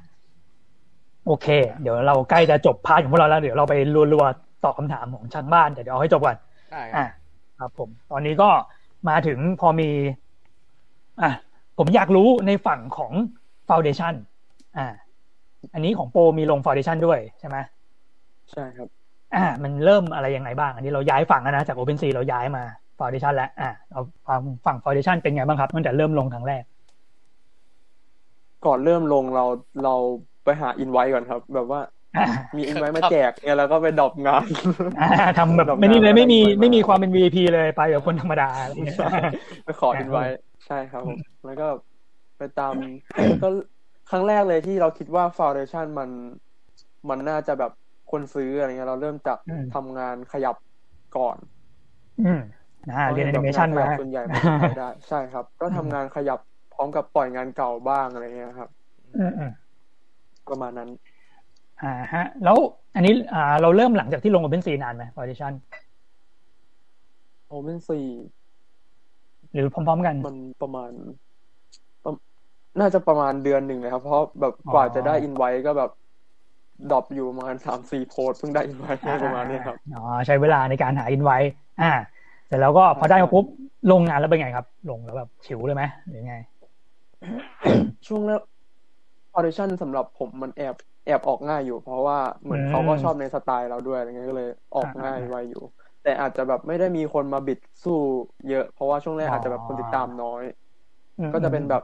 โอเค เดี๋ยวเราใกล้จะจบ part ของพวกเราแล้ว เดี๋ยวเราไปรัวๆตอบคำถามของทางบ้านแต่เดี๋ยวเอาให้จบก่อนได้คอะรับครับผม ตอนนี้ก็มาถึงพอมี อะผมอยากรู้ในฝั่งของฟ u n เดชั o นอ่า อันนี้ของโปรมีลงฟ u n เดชั o นด้วยใช่ไหมใช่ครับ อ่า มันเริ่มอะไรยังไงบ้าง อันนี้เราย้ายฝั่งแล้วนะ จาก Open 4เราย้ายมาฟ u n เดชั o นแล้วอ่าเราฝั่งฝั่งฟ u n เดชั o นเป็นไงบ้างครับตั้งแต่เริ่มลงครั้งแรก ก่อนเริ่มลงเราเราไปหาอินไว้ก่อนครับ แบบว่าอ่ามีอินไว้มาแจกเนี่ยแล้วก็ไป drop งานอ่าทำแบบดอกไม่นี่เลยน้ำไม่มีอะไรไม่มีความเป็น VIP เลยไปแบบคนธรรมดาอะไรอย่างเงี้ยไปขออินไว้ใช่ครับผมแล้วก็ไปตามก็ ครั้งแรกเลยที่เราคิดว่า Foundation มันมันน่าจะแบบคนซื้ออะไรเงี้ยเราเริ่มจากอืมทำงานขยับก่อน อืมอ่าเรียนแอนิเมชันพราะมาเห็แบบงขยับส่วนใหญ่มันขายได้ ใช่ครับ ก็ทำงานขยับพร้อมกับปล่อยงานเก่าบ้างอะไรเงี้ยครับอืมอืมประมาณนั้น อ่าฮะ แล้วอันนี้อ่าเราเริ่มหลังจากที่ลง Open 4นานไหมฟ u n เดชันโอเ n สี่หรือพร้อมๆกัน มันประมาณประ น่าจะประมาณเดือนหนึ่งเลยครับ เพราะแบบกว่าจะได้ invite ก็แบบ drop อยู่ประมาณสามสี่โพสต์เพิ่งได้อินไว้ประมาณนี้ครับอ๋อใช้เวลาในการหาอินไว้อ่าเสร็จแล้วก็พอได้มาปุ๊บลงงานแล้วเป็นไงครับ ลงแล้วแบบฉิวเลยไหมหรือไง ช่วงแรกออเดชั่นสำหรับผมมันแอบแอบออกง่ายอยู่ เพราะว่าเหมือนอืมเขาก็ชอบในสไตล์เราด้วยอะไรเงี้ยก็เลยออกอ่าง่ายอ่าไวอยู่ แต่อาจจะแบบไม่ได้มีคนมาบิดสู้เยอะ เพราะว่าช่วงแรกอ๋อออาจจะแบบคนติดตามน้อยอืมก็จะเป็นแบบ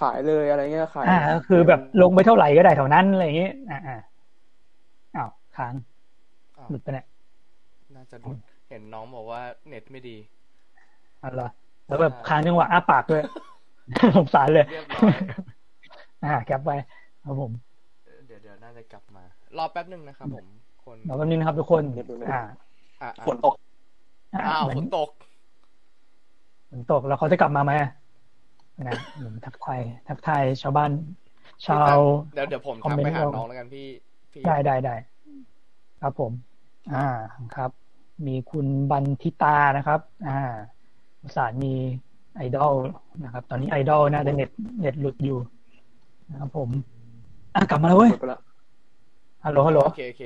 ขายเลยอะไรเงี้ยขายอ่าก็คือแบบลงไปเท่าไหร่ก็ได้เท่านั้นอะไรอย่างงี้อ่าอ่าอ้าวค้างอ้าวหลุดไปเนี่ยน่าจะหลุดเห็นน้องบอกว่าเน็ตไม่ดีเอะไรอแล้วแบบค้างจังหวะอ้าปากด้วยสงสารเลยเรียบร้อยอ่าแคปไปครับผม เดี๋ยวเดี๋ยวน่าจะกลับมา รอแป๊บหนึ่งนะครับผมคนเดี๋ยวแป๊บนึงนะครับทุกคนอ่าอะฝนตกอ้าวเหมืฝอนนตกฝนตกแล้วเขาจะกลับมาไหม นะเหมือนทักทายทักทายชาวบ้าน ชาวเดี๋ยวเดี๋ยวผมคอมทักเมนต์ไปหาเราน้องแล้วกันพี่พี่ได้ได้ได้ครับผม อ่าครับ มีคุณบันทิตานะครับ อ่าสารมีไอดอลนะครับ ตอนนี้ไอดอลน่าจะเน็ตเน็ตหลุดอยู่นะครับผมอะกลับมาแล้วเว้ยหมดไปละฮัลโหลฮัลโหลโอเคโอเค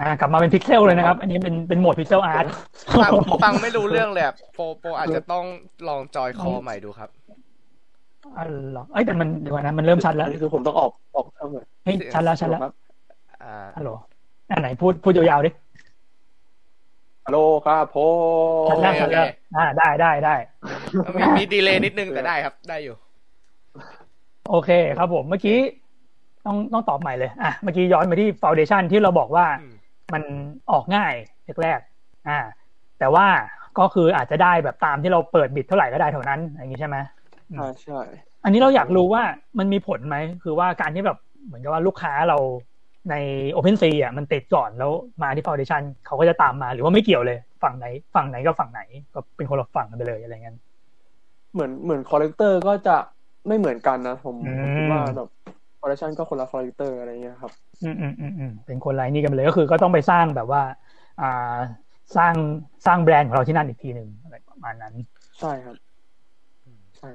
อ่ากลับมาเป็นพิกเซลเลยนะครับ อันนี้เป็นเป็นโหมด pixel art ฟังฟังไม่รู้เรื่องเลยอะโปรโปรอาจจะต้องลองจอยคอใหม่ดูครับ อ๋อเหรอเอ้ยแต่มันเดี๋ยวก่อนนะมันเริ่มชัดแล้วอันนี้คือผมต้องออกออกเท่าไหร่เฮ้ยชัดแล้วชัดแล้วครับอ่าฮัลโหลอ่าไหนพูดพูดยาวๆดิฮัลโหลครับโพชัดแล้วชัดแล้วอ่าได้ได้ได้มีมีดีเลย์นิดนึงแต่ได้ครับได้อยู่ โอเคครับผมเมื่อกี้ต้องต้องตอบใหม่เลย อะ เมื่อกี้ย้อนมาที่ Foundation ที่เราบอกว่าอืมมันออกง่ายแรกๆอ่า แต่ว่าก็คืออาจจะได้แบบตามที่เราเปิดบิดเท่าไหร่ก็ได้เท่านั้น อย่างนี้ใช่ไหม ใช่ใช่ อันนี้เราอยากรู้ว่ามันมีผลไหม คือว่าการที่แบบเหมือนกับว่าลูกค้าเราใน OpenSea อะมันติดก่อนแล้วมาที่ Foundation เขาก็จะตามมาหรือว่าไม่เกี่ยวเลย ฝั่งไหน ฝั่งไหนก็ฝั่งไหนก็เป็นคนละฝั่งกันไปเลยอะไรเงี้ยเหมือนเหมือน collector ก็จะไม่เหมือนกันนะผมอืมผมคิดว่าแบบคอลเลคชันก็คนละ collector อะไรเงี้ยครับ อืมอืมอืมอืมเป็นคนไรนี่กันไปเลยก็คือก็ต้องไปสร้างแบบว่า อ่าสร้างสร้างแบรนด์ของเราที่นั่นอีกทีหนึ่งอะไรประมาณนั้น ใช่ครับใช่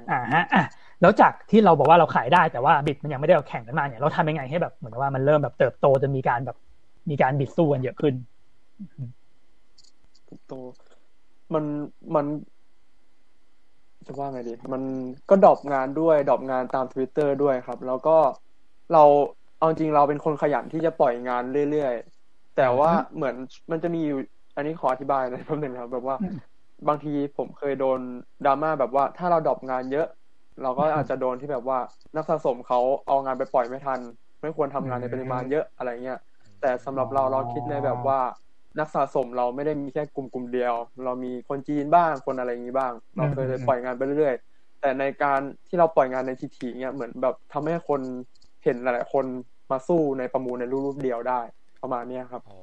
อ่าฮะอะแล้วจากที่เราบอกว่าเราขายได้แต่ว่า bid มันยังไม่ได้เอาแข่งกันมาเนี่ยเราทำยังไงให้แบบเหมือนกับว่ามันเริ่มแบบเติบโตจนมีการแบบมีการ bid สู้กันเยอะขึ้นโต มันมันจะว่าไงดี มันก็ drop งานด้วย drop งานตาม Twitter ด้วยครับ แล้วก็เราเอาจริงเราเป็นคนขยันที่จะปล่อยงานเรื่อยๆ แต่ว่าอืมเหมือนมันจะมีอยู่ อันนี้ขออธิบายหน่อยแป๊บนึงครับ แบบว่าอืม บางทีผมเคยโดนดราม่าแบบว่า ถ้าเรา drop งานเยอะ เราก็อาจจะโดนที่แบบว่านักสะสมเขาเอางานไปปล่อยไม่ทัน ไม่ควรทำงานในปริมาณเยอะอะไรเงี้ยแต่สำหรับเราเราคิดในแบบว่า นักสะสมเราไม่ได้มีแค่กลุ่มกลุ่มเดียว เรามีคนจีนบ้างคนอะไรอย่างนี้บ้าง เราเคยอืมปล่อยงานไปเรื่อยๆแต่ในการที่เราปล่อยงานในทีทีเนี่ยเหมือนแบบทำให้คนเห็นหลายๆคนมาสู้ในประมูลในรูปๆเดียวได้ ประมาณเนี้ยครับอ๋อ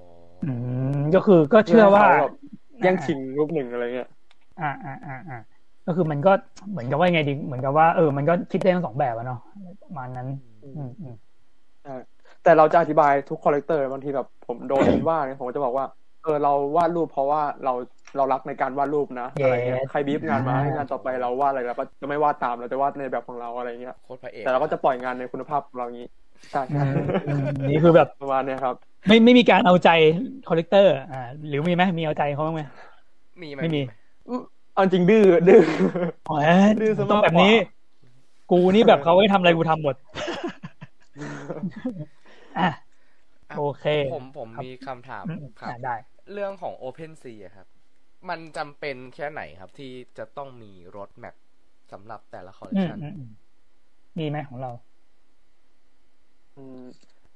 อืมก็คือก็เชื่อว่าพื่ให้ข แบบแย่งชิงรูปหนึ่งอะไรเงี้ย อ่าอ่าอ่าอ่าก็คือมันก็เหมือนกับว่าไงดี เหมือนกับว่าเออ มันก็คิดได้ทั้งสองแบบอะเนาะประมาณนั้น อืมอืมใช่แต่เราจะอธิบายทุก collector บางทีแบบผมโดนว่าเนี่ยผมก็จะบอกว่า เออเราวาดรูปเพราะว่าเราเรารักในการวาดรูปนะอะไรเงี้ยใคร bid งานมาให้งานต่อไปเราวาดอะไรเราก็จะไม่วาดตามเราจะวาดในแบบของเราอะไรเงี้ยโคตรพระเอกแต่เราก็จะปล่อยงานในคุณภาพของเราอย่างนี้ใช่อืมอืมนี่คือแบบประมาณเนี้ยครับ ไม่ไม่มีการเอาใจcollector อ่า หรือมีไหมมีเอาใจเขาบ้างไหมมีไหมไม่มีเอาจริงดื้อดื้ออ๋อดื้อซะมากกว่าต้องแบบนี้ กูนี่แบบเขาให้ทำอะไรกูทำหมดอะอะโอเค ผมผมครับมีคำถามอืมครับอะได้ เรื่องของ Open Sea อะครับ มันจำเป็นแค่ไหนครับ ที่จะต้องมี roadmap สำหรับแต่ละคอลเลคอืมอืมอืมมีไหมของเราอืม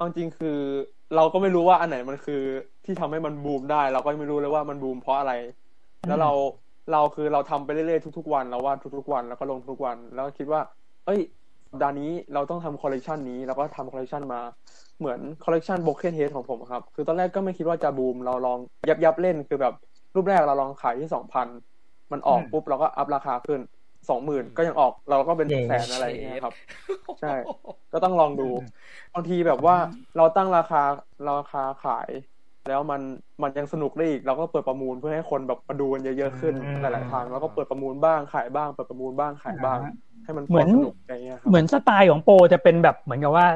เอาจริงคือเราก็ไม่รู้ว่าอันไหนมันคือที่ทำให้มันบูมได้ เราก็ไม่รู้เลยว่ามันบูมเพราะอะไร แล้วเราเราคือเราทำไปเรื่อยๆทุกๆวันเราวาดทุกๆวันแล้วก็ลงทุกวัน แล้วก็คิดว่า เอ้ยสัปดาห์นี้เราต้องทำคอลเลกชันนี้แล้วก็ทำคอลเลกชันมาเหมือน collection Broken Head ของผมครับ คือตอนแรกก็ไม่คิดว่าจะบูม เราลองยับยับเล่นคือแบบรูปแรกเราลองขายที่สองพันมันออกปุ๊บเราก็ up ราคาขึ้น สองหมื่นก็ยังออกเราก็เป็นเย้แสนอะไรอย่างเงี้ยครับ ใช่ ก็ต้องลองดูบางทีแบบว่าเราตั้งราคาราคาขาย แล้วมันมันยังสนุกได้อีก เราก็เปิดประมูลเพื่อให้คนแบบมาดูกันเยอะๆขึ้นอืมหลายๆทางแล้วก็เปิดประมูลบ้างขายบ้าง เปิดประมูลบ้างขายบ้างอ่าฮะให้มันเหมือนพสนุกอะไรเงี้ยครับเหมือนสไตล์ของโปรจะเป็นแบบเหมือนกับว่า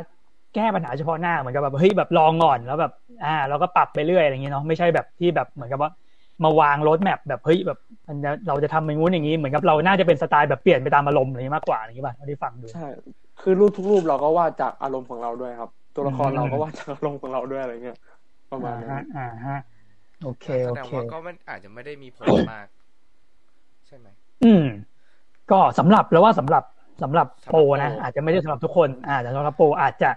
แก้ปัญหาเฉพาะหน้าเหมือนกับแบบเฮ้ยแบบลองก่อนแล้วแบบ อ่า เราก็ปรับไปเรื่อยอะไรอย่างเงี้ยเนาะไม่ใช่แบบที่แบบเหมือนกับว่า มาวางรถแมพแบบเฮ้ยแบบมันจะเราจะทำอย่างงู้นอย่างนี้เหมือนกับเราน่าจะเป็นสไตล์แบบเปลี่ยนไปตามอารมณ์อะไรอย่างงี้มากกว่าอย่างงี้ป่ะเท่าที่ฟังดูใช่คือรูปทุกรูปเราก็วาดจากอารมณ์ของเราด้วยครับ ตัวละครอืมเราก็วาดจากอารมณ์ของเราด้วยอะไรเงี้ยประมาณอ่านั้ฮะนอ่าฮะโอเคแสโอดงเคว่าก็มันอาจจะไม่ได้มีผลมาก ใช่ไหมอืม ก็สำหรับแล้วว่าสำหรับสำหรับสำหรับโปรนะโปรอาจจะไม่ได้สำหรับทุกคนอ่าแต่สำหรับโปรอาจจะ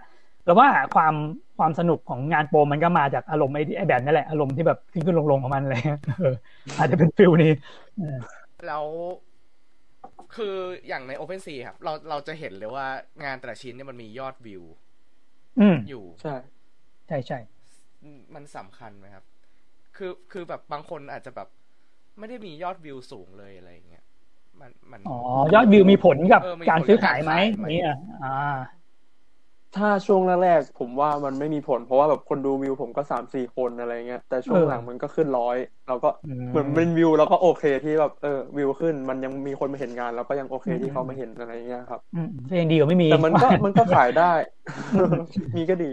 แล้วว่าความความสนุกของงานโปรมันก็มาจากอารมณ์ไอ้ไอ้แบบนั่นแหละ อารมณ์ที่แบบขึ้นขึ้นลงลงของมันอะไรเลยเอออาจจะเป็นฟิลนี้เออแล้วคืออย่างใน Open Sea ครับ เราเราจะเห็นเลยว่างานแต่ละชิ้นเนี่ยมันมียอดวิวอืมอยู่ ใช่ ใช่ใช่มันสำคัญไหมครับ คือคือแบบบางคนอาจจะแบบ ไม่ได้มียอดวิวสูงเลยอะไรอย่างเงี้ยมันมันอ๋อยอดวิวมีผลกับเออมีผลการซื้อขายไหมกับการขายไหมเนี่ยอ่า ถ้าช่วงแรกๆผมว่ามันไม่มีผล เพราะว่าแบบคนดูวิวผมก็สามสี่คนอะไรเงี้ยแต่ช่วงหลังมันก็ขึ้นร้อยเราก็อืมเหมือนเป็นวิวแล้วก็โอเคที่แบบเออวิวขึ้น มันยังมีคนมาเห็นงานเราก็ยังโอเคที่เขามาเห็นอะไรเงี้ยครับอืมก็ยังดีกว่าไม่มีแต่มันก็มันก็ขายได้ มีก็ดี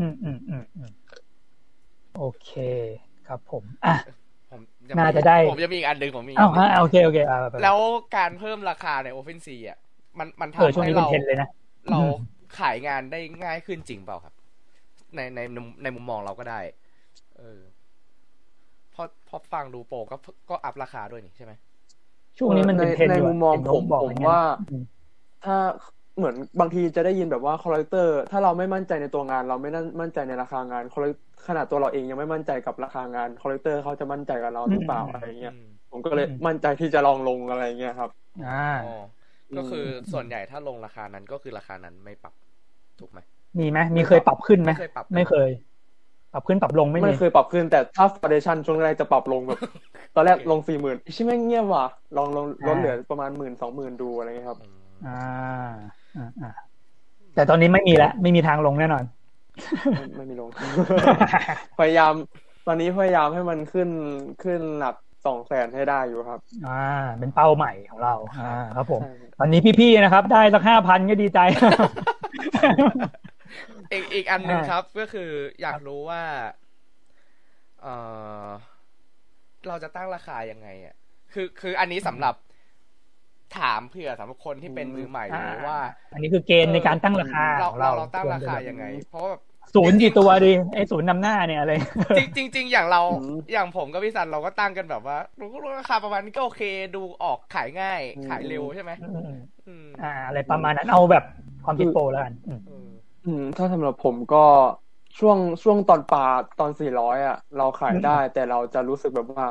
อืมอืมอืมอืมโอเคครับผมอะผมงน่าจะได้ผมจะมีอีกอันหนึ่งผมมีอีกอ้าวอันหนึ่งฮะโอเคโอเคอ่าไปไปแล้วการเพิ่มราคาใน Open Sea อะมันมันเออทำช่วงให้นี้เป็นเราเทรนด์เลยนะเราอืม ขายงานได้ง่ายขึ้นจริงเปล่าครับในในในในมุมมองเราก็ได้ เออพอพอฟังดูโปรก็ก็ up ราคาด้วยนี่ใช่ไหมช่วงนี้มันเป็นเทรนด์ในอยู่มุมมองเห็นผมบอกผมอย่างเงี้ยว่าอืมถ้าเหมือนบางทีจะได้ยินแบบว่า collector ถ้าเราไม่มั่นใจในตัวงาน เราไม่มั่นใจในราคางานขนาดตัวเราเองยังไม่มั่นใจกับราคางาน collector เขาจะมั่นใจกับเราหรือเปล่าอะไรเงี้ยอืมผมก็เลยมั่นใจที่จะลองลงอะไรเงี้ยครับ อ่าอ๋อ ก็คือส่วนใหญ่ถ้าลงราคานั้นก็คือราคานั้นไม่ปรับถูกไหมมีไหมมีเคยปรับขึ้นไหมไม่เคย ปรับไม่เคยปรับขึ้นปรับลงไม่ไม่มีเคยปรับขึ้นแต่ถ้าฟ u เดชั o นช่วงแรกจะปรับลงแบบตอนแรกลงสี่หมื่นชิไม่งเงียบว่ะลองลงลดเหลือประมาณหมื่นสองหมื่นดูอะไรเงี้ยครับอืมอ่าอ่าอ่าแต่ตอนนี้ไม่มีแล้วไม่มีทางลงแน่นอนไม่ไม่มีลง พยายาม ตอนนี้พยายามให้มันขึ้นขึ้นหลัก สองแสนให้ได้อยู่ครับ อ่า เป็นเป้าใหม่ของเรา อ่า ครับผมใช่ตอนนี้พี่ๆนะครับ ได้สักห้าพันก็ดีใจอีกอีกอันหนึ่งอ่าครับ ก็คืออยากรู้ว่า เออเราจะตั้งราคายังไงอะ คือคืออันนี้สำหรับถามเผื่อสำหรับคนที่เป็นมือใหม่หรือว่า อันนี้คือเกณฑ์ในการตั้งราคาเราของเราเราเราตั้งราคายังไง เพราะว่าแบบ ศูนย์กี่ตัวดีไอ้ศูนย์นำหน้าเนี่ยอะไรจริงจริงๆอย่างเราอืมอย่างผมกับพี่สันเราก็ตั้งกันแบบว่ารู้ราคาประมาณนี้ก็โอเคดูออกขายง่ายอืมขายเร็วใช่ไหมอืมอืมอ่า อะไรประมาณนั้นเอาแบบความคิดโปรแล้วกันอืมเอออืมถ้าสำหรับผมก็ช่วงช่วงตอนปลาตอนสี่ร้อยอะ เราขายได้ แต่เราจะรู้สึกแบบว่า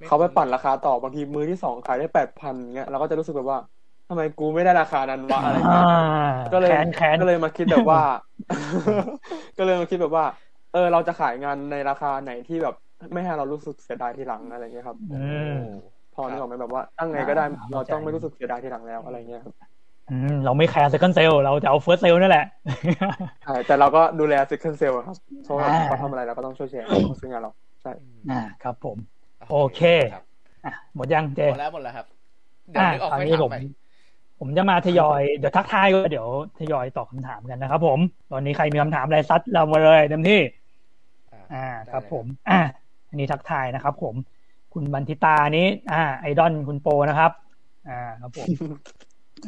ม่เขาไปปั่นราคาต่อบางทีมือที่สองขายได้แปดพันเงี้ยเราก็จะรู้สึกแบบว่า ทำไมกูไม่ได้ราคานั้นวะอะไรอ่าเงี้ยก็เลยแค้นแค้นก็เลยมาคิดแบบว่า ก็เลยมาคิดแบบว่า เออ เราจะขายงานในราคาไหนที่แบบ ไม่ให้เรารู้สึกเสียดายทีหลังอะไรเงี้ยครับอืมพอนึกออกไหมแบบว่าตั้งไงก็ได้อ่าเราต้องไม่รู้สึกเสียดายทีหลังแล้วอะไรเงี้ยครับอืมเราไม่แคร์ second sale เราจะเอา first sale นั่นแหละใช่แต่เราก็ดูแล second sale ครับเพราะว่าอ่าเขาทำอะไรเราก็ต้องช่วยแชร์เขาซื้องานเราใช่อ่าครับผม โอเคครับอะหมดยังเจหมดแล้วหมดแล้วครับเดี๋ยวอ่านึกออกคราวไม่นี้ถาผมมใหม่ ผมจะมาทยอยเดี๋ยวทักทายก็เดี๋ยวทยอยตอบคำถามกันนะครับ ผมตอนนี้ใครมีคำถามอะไรซัดเรามาเลยเต็มที่ อ่าครับ ผม อ่าอันนี้ทักทายนะครับ ผม คุณบันทิตานี้ อ่า ไอดอลคุณโปนะครับ อ่าครับผม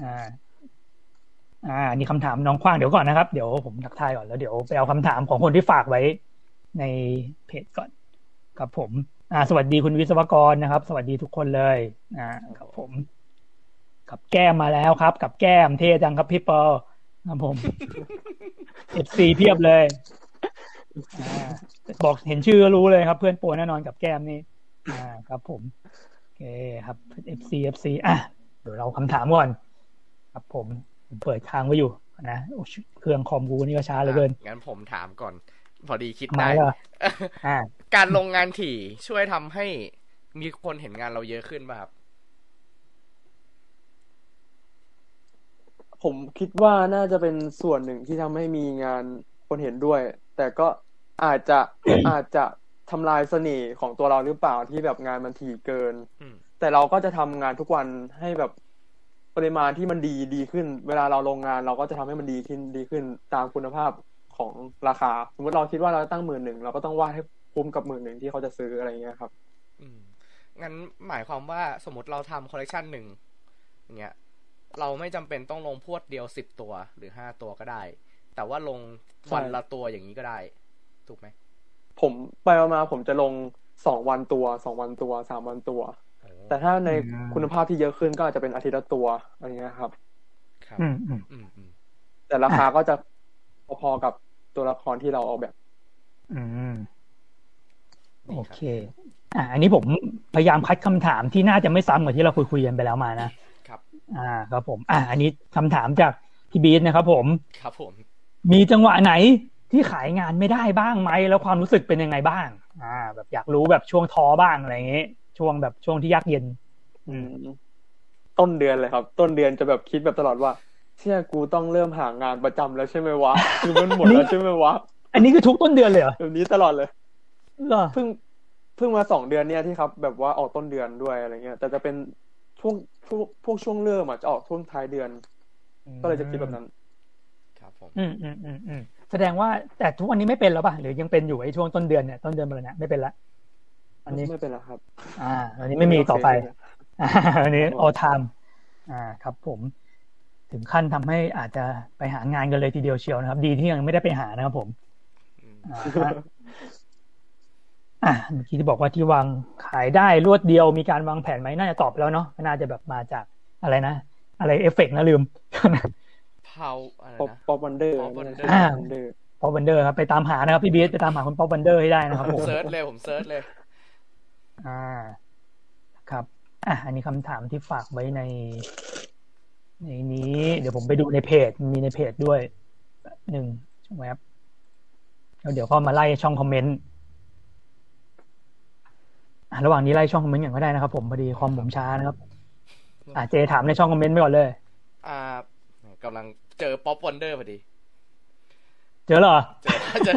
อ่า อ่าอันนี่คำถามน้องขว้างเดี๋ยวก่อนนะครับ เดี๋ยวผมทักทายก่อนแล้วเดี๋ยวไปเอาคำถามของคนที่ฝากไว้ในเพจก่อนครับผม อ่า สวัสดีคุณวิศวกรนะครับ สวัสดีทุกคนเลย อ่า ครับผม กับแก้มมาแล้วครับ กับแก้มเท่จังครับพี่เปอร์ครับผม FC เพียบเลยอ่าบอกเห็นชื่อก็รู้เลยครับ เพื่อนโปรแน่นอนกับแก้มนี่อ่าครับ ผมโอเคครับ FC FC อะเดี๋ยวเราคำถามก่อน ครับผมผมเปิดค้างไว้อยู่นะโอ้ชิเครื่องคอมกูนี่ก็ช้าเหลือเกินอะงั้นผมถามก่อน พอดีคิดมาได้แล้วอ่าการลงงานถี่ช่วยทำให้มีคนเห็นงานเราเยอะขึ้นป่ะครับ ผมคิดว่าน่าจะเป็นส่วนหนึ่งที่ทำให้มีงานคนเห็นด้วย แต่ก็อาจจะอาจจะทำลายเสน่ห์ของตัวเราหรือเปล่าที่แบบงานมันถี่เกินอืมแต่เราก็จะทำงานทุกวันให้แบบปริมาณที่มันดีดีขึ้น เวลาเราลงงานเราก็จะทำให้มันดีขึ้นดีขึ้นตามคุณภาพของราคา สมมติเราคิดว่าเราตั้งหมื่นหนึ่งเราก็ต้องวาดให้คุ้มกับหมื่นหนึ่งที่เขาจะซื้ออะไรเงี้ยครับอืมงั้นหมายความว่าสมมติเราทำคอลเลกชันหนึ่งอย่างเงี้ย เราไม่จำเป็นต้องลงพวดเดียวสิบตัวหรือห้าตัวก็ได้ แต่ว่าลงวันละตัวอย่างนี้ก็ได้ ถูกไหม ผมไปมาๆผมจะลงสองวันตัวสองวันตัวสามวันตัวโอ้แต่ถ้าในอืมคุณภาพที่เยอะขึ้นก็อาจจะเป็นอาทิตย์ละตัวอะไรเงี้ยครับ ครับอืมอืมอืมอืมแต่ราคาก็จะพอๆกับตัวละครที่เราออกแบบ อืมนี่โอรับเค อ่าอันนี้ผมพยายามคัดคำถามที่น่าจะไม่ซ้ำกับที่เราคุยคุยๆกันไปแล้วมานะ ครับ อ่าครับผม อ่า อันนี้คำถามจากพี่บีทนะครับผม ครับผม มีจังหวะไหนที่ขายงานไม่ได้บ้างไหมแล้วความรู้สึกเป็นยังไงบ้าง อ่า แบบอยากรู้แบบช่วงท้อบ้างอะไรอย่างเงี้ยช่วงแบบช่วงที่ยากเย็น อืม ต้นเดือนเลยครับ ต้นเดือนจะแบบคิดแบบตลอดว่าเชื่อกูต้องเริ่มหางานประจำแล้วใช่ไหมวะคือมันหมดแล้วใช่ไหมวะอันนี้คือทุกต้นเดือนเลยเหรอแบบนี้ตลอดเลยเหรอเพิ่งเพิ่งมาสองเดือนเนี่ยที่ครับ แบบว่าออกต้นเดือนด้วยอะไรเงี้ยแต่จะเป็น ช่วงช่วงพวกช่วงเริ่มอะจะออกช่วงท้ายเดือน ก็เลยจะคิดแบบนั้น ครับผมอืมอืมอืมอืมแสดงว่าแต่ทุกวันนี้ไม่เป็นแล้วป่ะหรือยังเป็นอยู่ไอ้ช่วงต้นเดือนเนี่ยต้นเดือนมาเลยนะไม่เป็นละอันนี้ไม่เป็นแล้วครับ อ่า อันนี้ไม่มีต่อไปอ่าอันนี้ all time อ่าครับ ผม ถึงขั้นทำให้อาจจะไปหางานกันเลยทีเดียวเชียวนะครับ ดีที่ยังไม่ได้ไปหานะครับผม อืมอ่าฮะอะเมื่อกี้ที่บอกว่าที่วางขายได้รวดเดียวมีการวางแผนไหมน่าจะตอบไปแล้วเนาะน่าจะแบบมาจากอะไรนะ อะไรเอฟเฟกต์นะลืม how อะไรป๊อปนะป๊อปวันเดอร์ Pop Wonder อ่าวันเดอร์Pop Wonder ครับไปตามหานะครับพี่บีไปตามหาคุณ Pop Wonder ให้ได้นะครับผมผม searchเลยผม search เลย อ่าครับอะอันนี้คำถามที่ฝากไว้ใน ในนี้ เดี๋ยวผมไปดูในเพจมีในเพจด้วยแบบหนึ่งช่องแว็บแล้วเดี๋ยวก็มาไล่ช่องคอมเมนต์อะ ระหว่างนี้ไล่ช่องคอมเมนต์อย่างก็ได้นะครับ ผมพอดีคอมผมช้านะครับ อะเจถามในช่องคอมเมนต์ไปก่อนเลย อ่ากำลังเจอ Pop Wonder พอดี เจอเหรอ เจอเจอ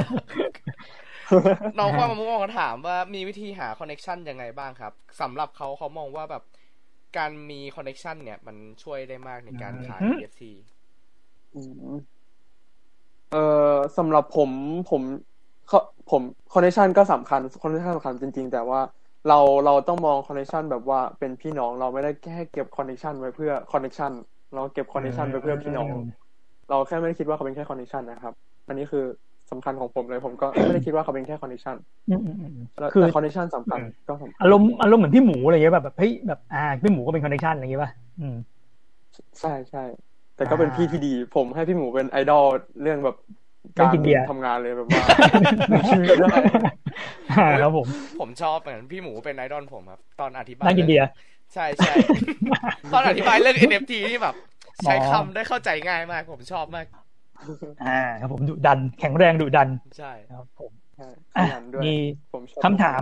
น้องความมะม่วงเขาถามว่ามีวิธีหา connection ยังไงบ้างครับสำหรับเขาเขามองว่าแบบการมี connection เนี่ย มันช่วยได้มากในการขายอืม NFT อืมเอ่อสำหรับผมผมเขาผม connection ก็สำคัญ connection สำคัญจริง ๆ แต่ว่า เราเราต้องมอง connection แบบว่าเป็นพี่น้องเราไม่ได้แค่เก็บ connection ไว้เพื่อ connectionเราเก็บ connection ไว้เพื่อพี่น้อง เราแค่ไม่ได้คิดว่าเขาเป็นแค่ connection นะครับ อันนี้คือสำคัญของผมเลยผมก็ไม่ได้คิดว่าเขาเป็นแค่ connection อืมอืมอืมแล้วคือแต่ connection สำคัญก็สำคัญอารมณ์อารมณ์เหมือนพี่หมูอะไรเงี้ยแบบแบบเฮ้ยแบบอ่าพี่หมูก็เป็น connection อะไรอย่างเงี้ยป่ะอืมใช่ใช่แต่ก็เป็นพี่ที่ดี ผมให้พี่หมูเป็นไอดอลเรื่องแบบ เรื่กาองรกินเบียร์ทำงานเลยแบบว่ามีชีวิตได้อ่าครับผม ผมชอบเหมือนพี่หมูเป็นไอดอลผมครับ ตอนอธิบายนั่งกินเบียร์ใช่ใช่ตอนอธิบายเรื่อง NFT ที่แบบ ใช้อ๋อคำได้เข้าใจง่ายมาก ผมชอบมาก อ่า ครับผมดุดัน แข็งแรงดุดัน ใช่ครับผมใช่ขอะยันด้วยมีผมชอบคำถาม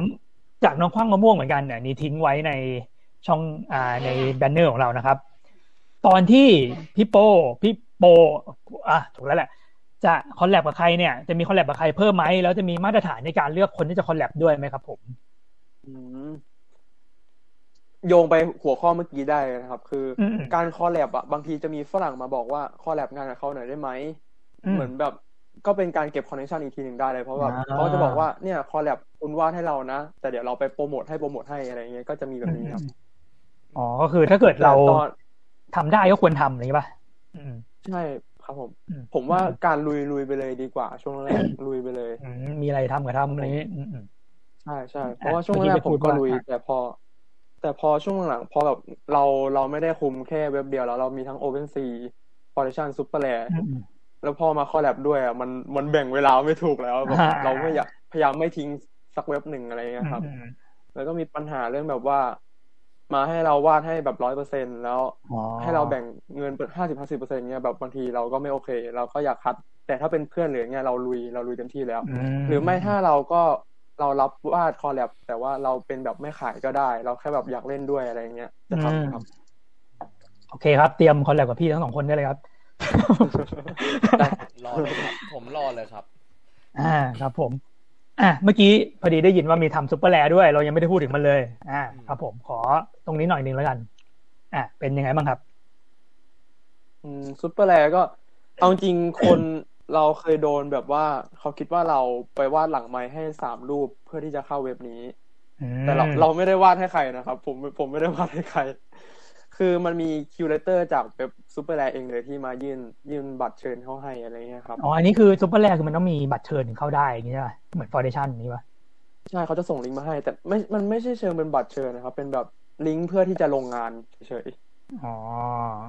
จากน้องคว้างมะม่วงเหมือนกันเนี่ยนี่ทิ้งไว้ในช่องอ่าใน banner ของเรานะครับ ตอนที่พี่โปพี่โปอะถูกแล้วแหละ จะ collab กับใครเนี่ยจะมี collab กับใครเพิ่มไหมแล้วจะมีมาตรฐานในการเลือกคนที่จะ collab ด้วยไหมครับผมอืมโยงไปหัวข้อเมื่อกี้ได้เลยนะครับ คืออมการ collab อะบางทีจะมีฝรั่งมาบอกว่า collab งานกับเขาหน่อยได้ไหมอืมเหมือนแบบก็เป็นการเก็บ connection อีกทีหนึ่งได้เลยเพราะว่าอ่าเขาจะบอกว่าเนี่ย collab คุณวาดให้เรานะ แต่เดี๋ยวเราไปโปรโมทให้โปรโมทให้อะไรเงี้ยก็จะมีแบบนี้ครับอ๋อก็คือถ้าเกิดเราแต่ตอนทำได้ก็ควรทำอะไรอย่างนี้ป่ะอืมใช่ ครับผมอืมผมว่าการลุยลุยไปเลยดีกว่า ช่วงแรกลุยไปเลยอืมมีอะไรทำก็ทำอะไรอย่างนี้อืมอืมใช่ใช่เพราะว่าช่วงแรกเมื่อกี้ผมไปพูก็ดว่าลุยอะแต่พอ แต่พอช่วงหลังพอแบบเราเราไม่ได้คุมแค่เว็บเดียวแล้วเรามีทั้ง OpenSea Foundation Superlayer อืมอืมแล้วพอมาคอลแลบด้วยอะมันมันแบ่งเวลาไม่ถูกแล้วแบบอ่าเราไม่อยากพยายามไม่ทิ้งสักเว็บหนึ่งอะไรเงี้ยครับอืมแล้วก็มีปัญหาเรื่องแบบว่า มาให้เราวาดให้แบบร้อยเปอร์เซ็นแล้วอ๋อให้เราแบ่งเงินเปิดห้าสิบห้าสิบเปอร์เซ็นเงี้ยแบบบางทีเราก็ไม่โอเค เราก็อยากคัด แต่ถ้าเป็นเพื่อนหรือเงี้ยเราลุยเราลุยเต็มที่แล้วมหรือไม่ถ้าเราก็เรารับวาด collab แต่ว่าเราเป็นแบบไม่ขายก็ได้ เราแค่แบบอยากเล่นด้วยอะไรเงี้ยจะทำครับโอเคครับ เตรียม collab กับพี่ทั้งสองคนได้เลยครับได้รอเลยครับผมรอเลยครับ อ่าครับผม อะเมื่อกี้พอดีได้ยินว่ามีทำ SuperRare ด้วย เรายังไม่ได้พูดถึงมันเลยอ่าครับผมขอตรงนี้หน่อยหนึ่งแล้วกัน อะเป็นยังไงบ้างครับ อืม SuperRare ก็เอาจริงคนเราเคยโดนแบบว่า เขาคิดว่าเราไปวาดหลังไม้ให้สามรูปเพื่อที่จะเข้าเว็บนี้อืมแต่เราเราไม่ได้วาดให้ใครนะครับ ผมผมไม่ได้วาดให้ใคร คือมันมี curator จากเว็บ SuperRare เองเลยที่มายื่นยื่นบัตรเชิญเข้าให้อะไรเงี้ยครับ อ๋อ อันนี้คือ SuperRare คือมันต้องมีบัตรเชิญถึงเข้าได้อย่างนี้ใช่ไหมเหมือน Foundation นี้ป่ะใช่เขาจะส่งลิงก์มาให้ แต่ไม่ มันไม่ใช่เชิงเป็นบัตรเชิญนะครับ เป็นแบบลิงก์เพื่อที่จะลงงานเฉยอ๋อ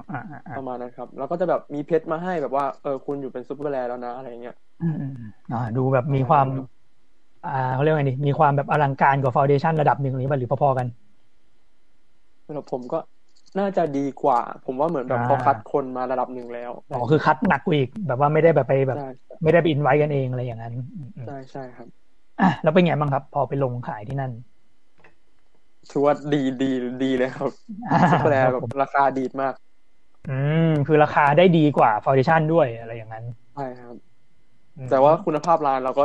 อ่าอ่าๆอ่าประมาณนั้นครับ แล้วก็จะแบบมีเพชรมาให้แบบว่าเออคุณอยู่เป็นซูเปอร์แลแล้วนะอะไรเงี้ยอืมอืมอืมอ่าดูแบบมีความ อ่าเขาเรียกว่าไงดีมีความแบบอลังการกว่าฟาวเดชั่นระดับหนึ่งหรือเปล่าหรือพอๆกันสำหรับผมก็ น่าจะดีกว่า ผมว่าเหมือนแบบอ่าเขาคัดคนมาระดับหนึ่งแล้วอ๋อคือคัดหนักกว่าอีก แบบว่าไม่ได้แบบไปแบบใช่ไม่ได้ไปอินไว้กันเองอะไรอย่างนั้นอืมอืมใช่ใช่ครับอะแล้วเป็นไงบ้างครับ พอไปลงขายที่นั่นถือว่าดีดีดีเลยครับ SuperRare แบบราคาดีมาก อืม คือราคาได้ดีกว่า Foundation ด้วยอะไรอย่างนั้นใช่ครับอืมแต่ว่าคุณภาพร้านเราก็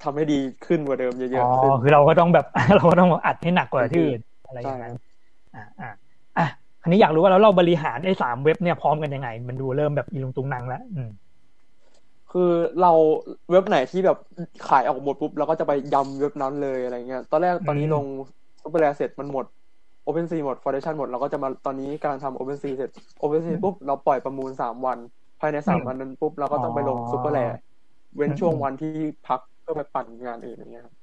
ทำให้ดีขึ้นกว่าเดิมเยอ๋ออะๆขึ้นคือเราก็ต้องแบบเราก็ต้องอัดให้หนักกว่าที่อื่นอะไรอย่างนั้นอ่า อ่าอะอันนี้อยากรู้ว่าแล้วเราบริหารไอ้สามเว็บเนี่ยพร้อมกันยังไง มันดูเริ่มแบบอีลุงตุงนังแล้วอืมคือเราเว็บไหนที่แบบขายออกหมดปุ๊บเราก็จะไปยำเว็บนั้นเลยอะไรเงี้ย ตอนแรกตอนนี้ลงซูเปอร์แลเสร็จมันหมด OpenSea หมด Foundation หมด เราก็จะมาตอนนี้กำลังทำ OpenSea เสร็จ OpenSea ปุ๊บเราปล่อยประมูลสามวัน ภายในสามวันนั้นปุ๊บเราก็ต้องไปลงซูเปอร์แลเว้นช่วงวันที่พักเพื่อไปปั่นงานอื่นอย่างเงี้ยครับ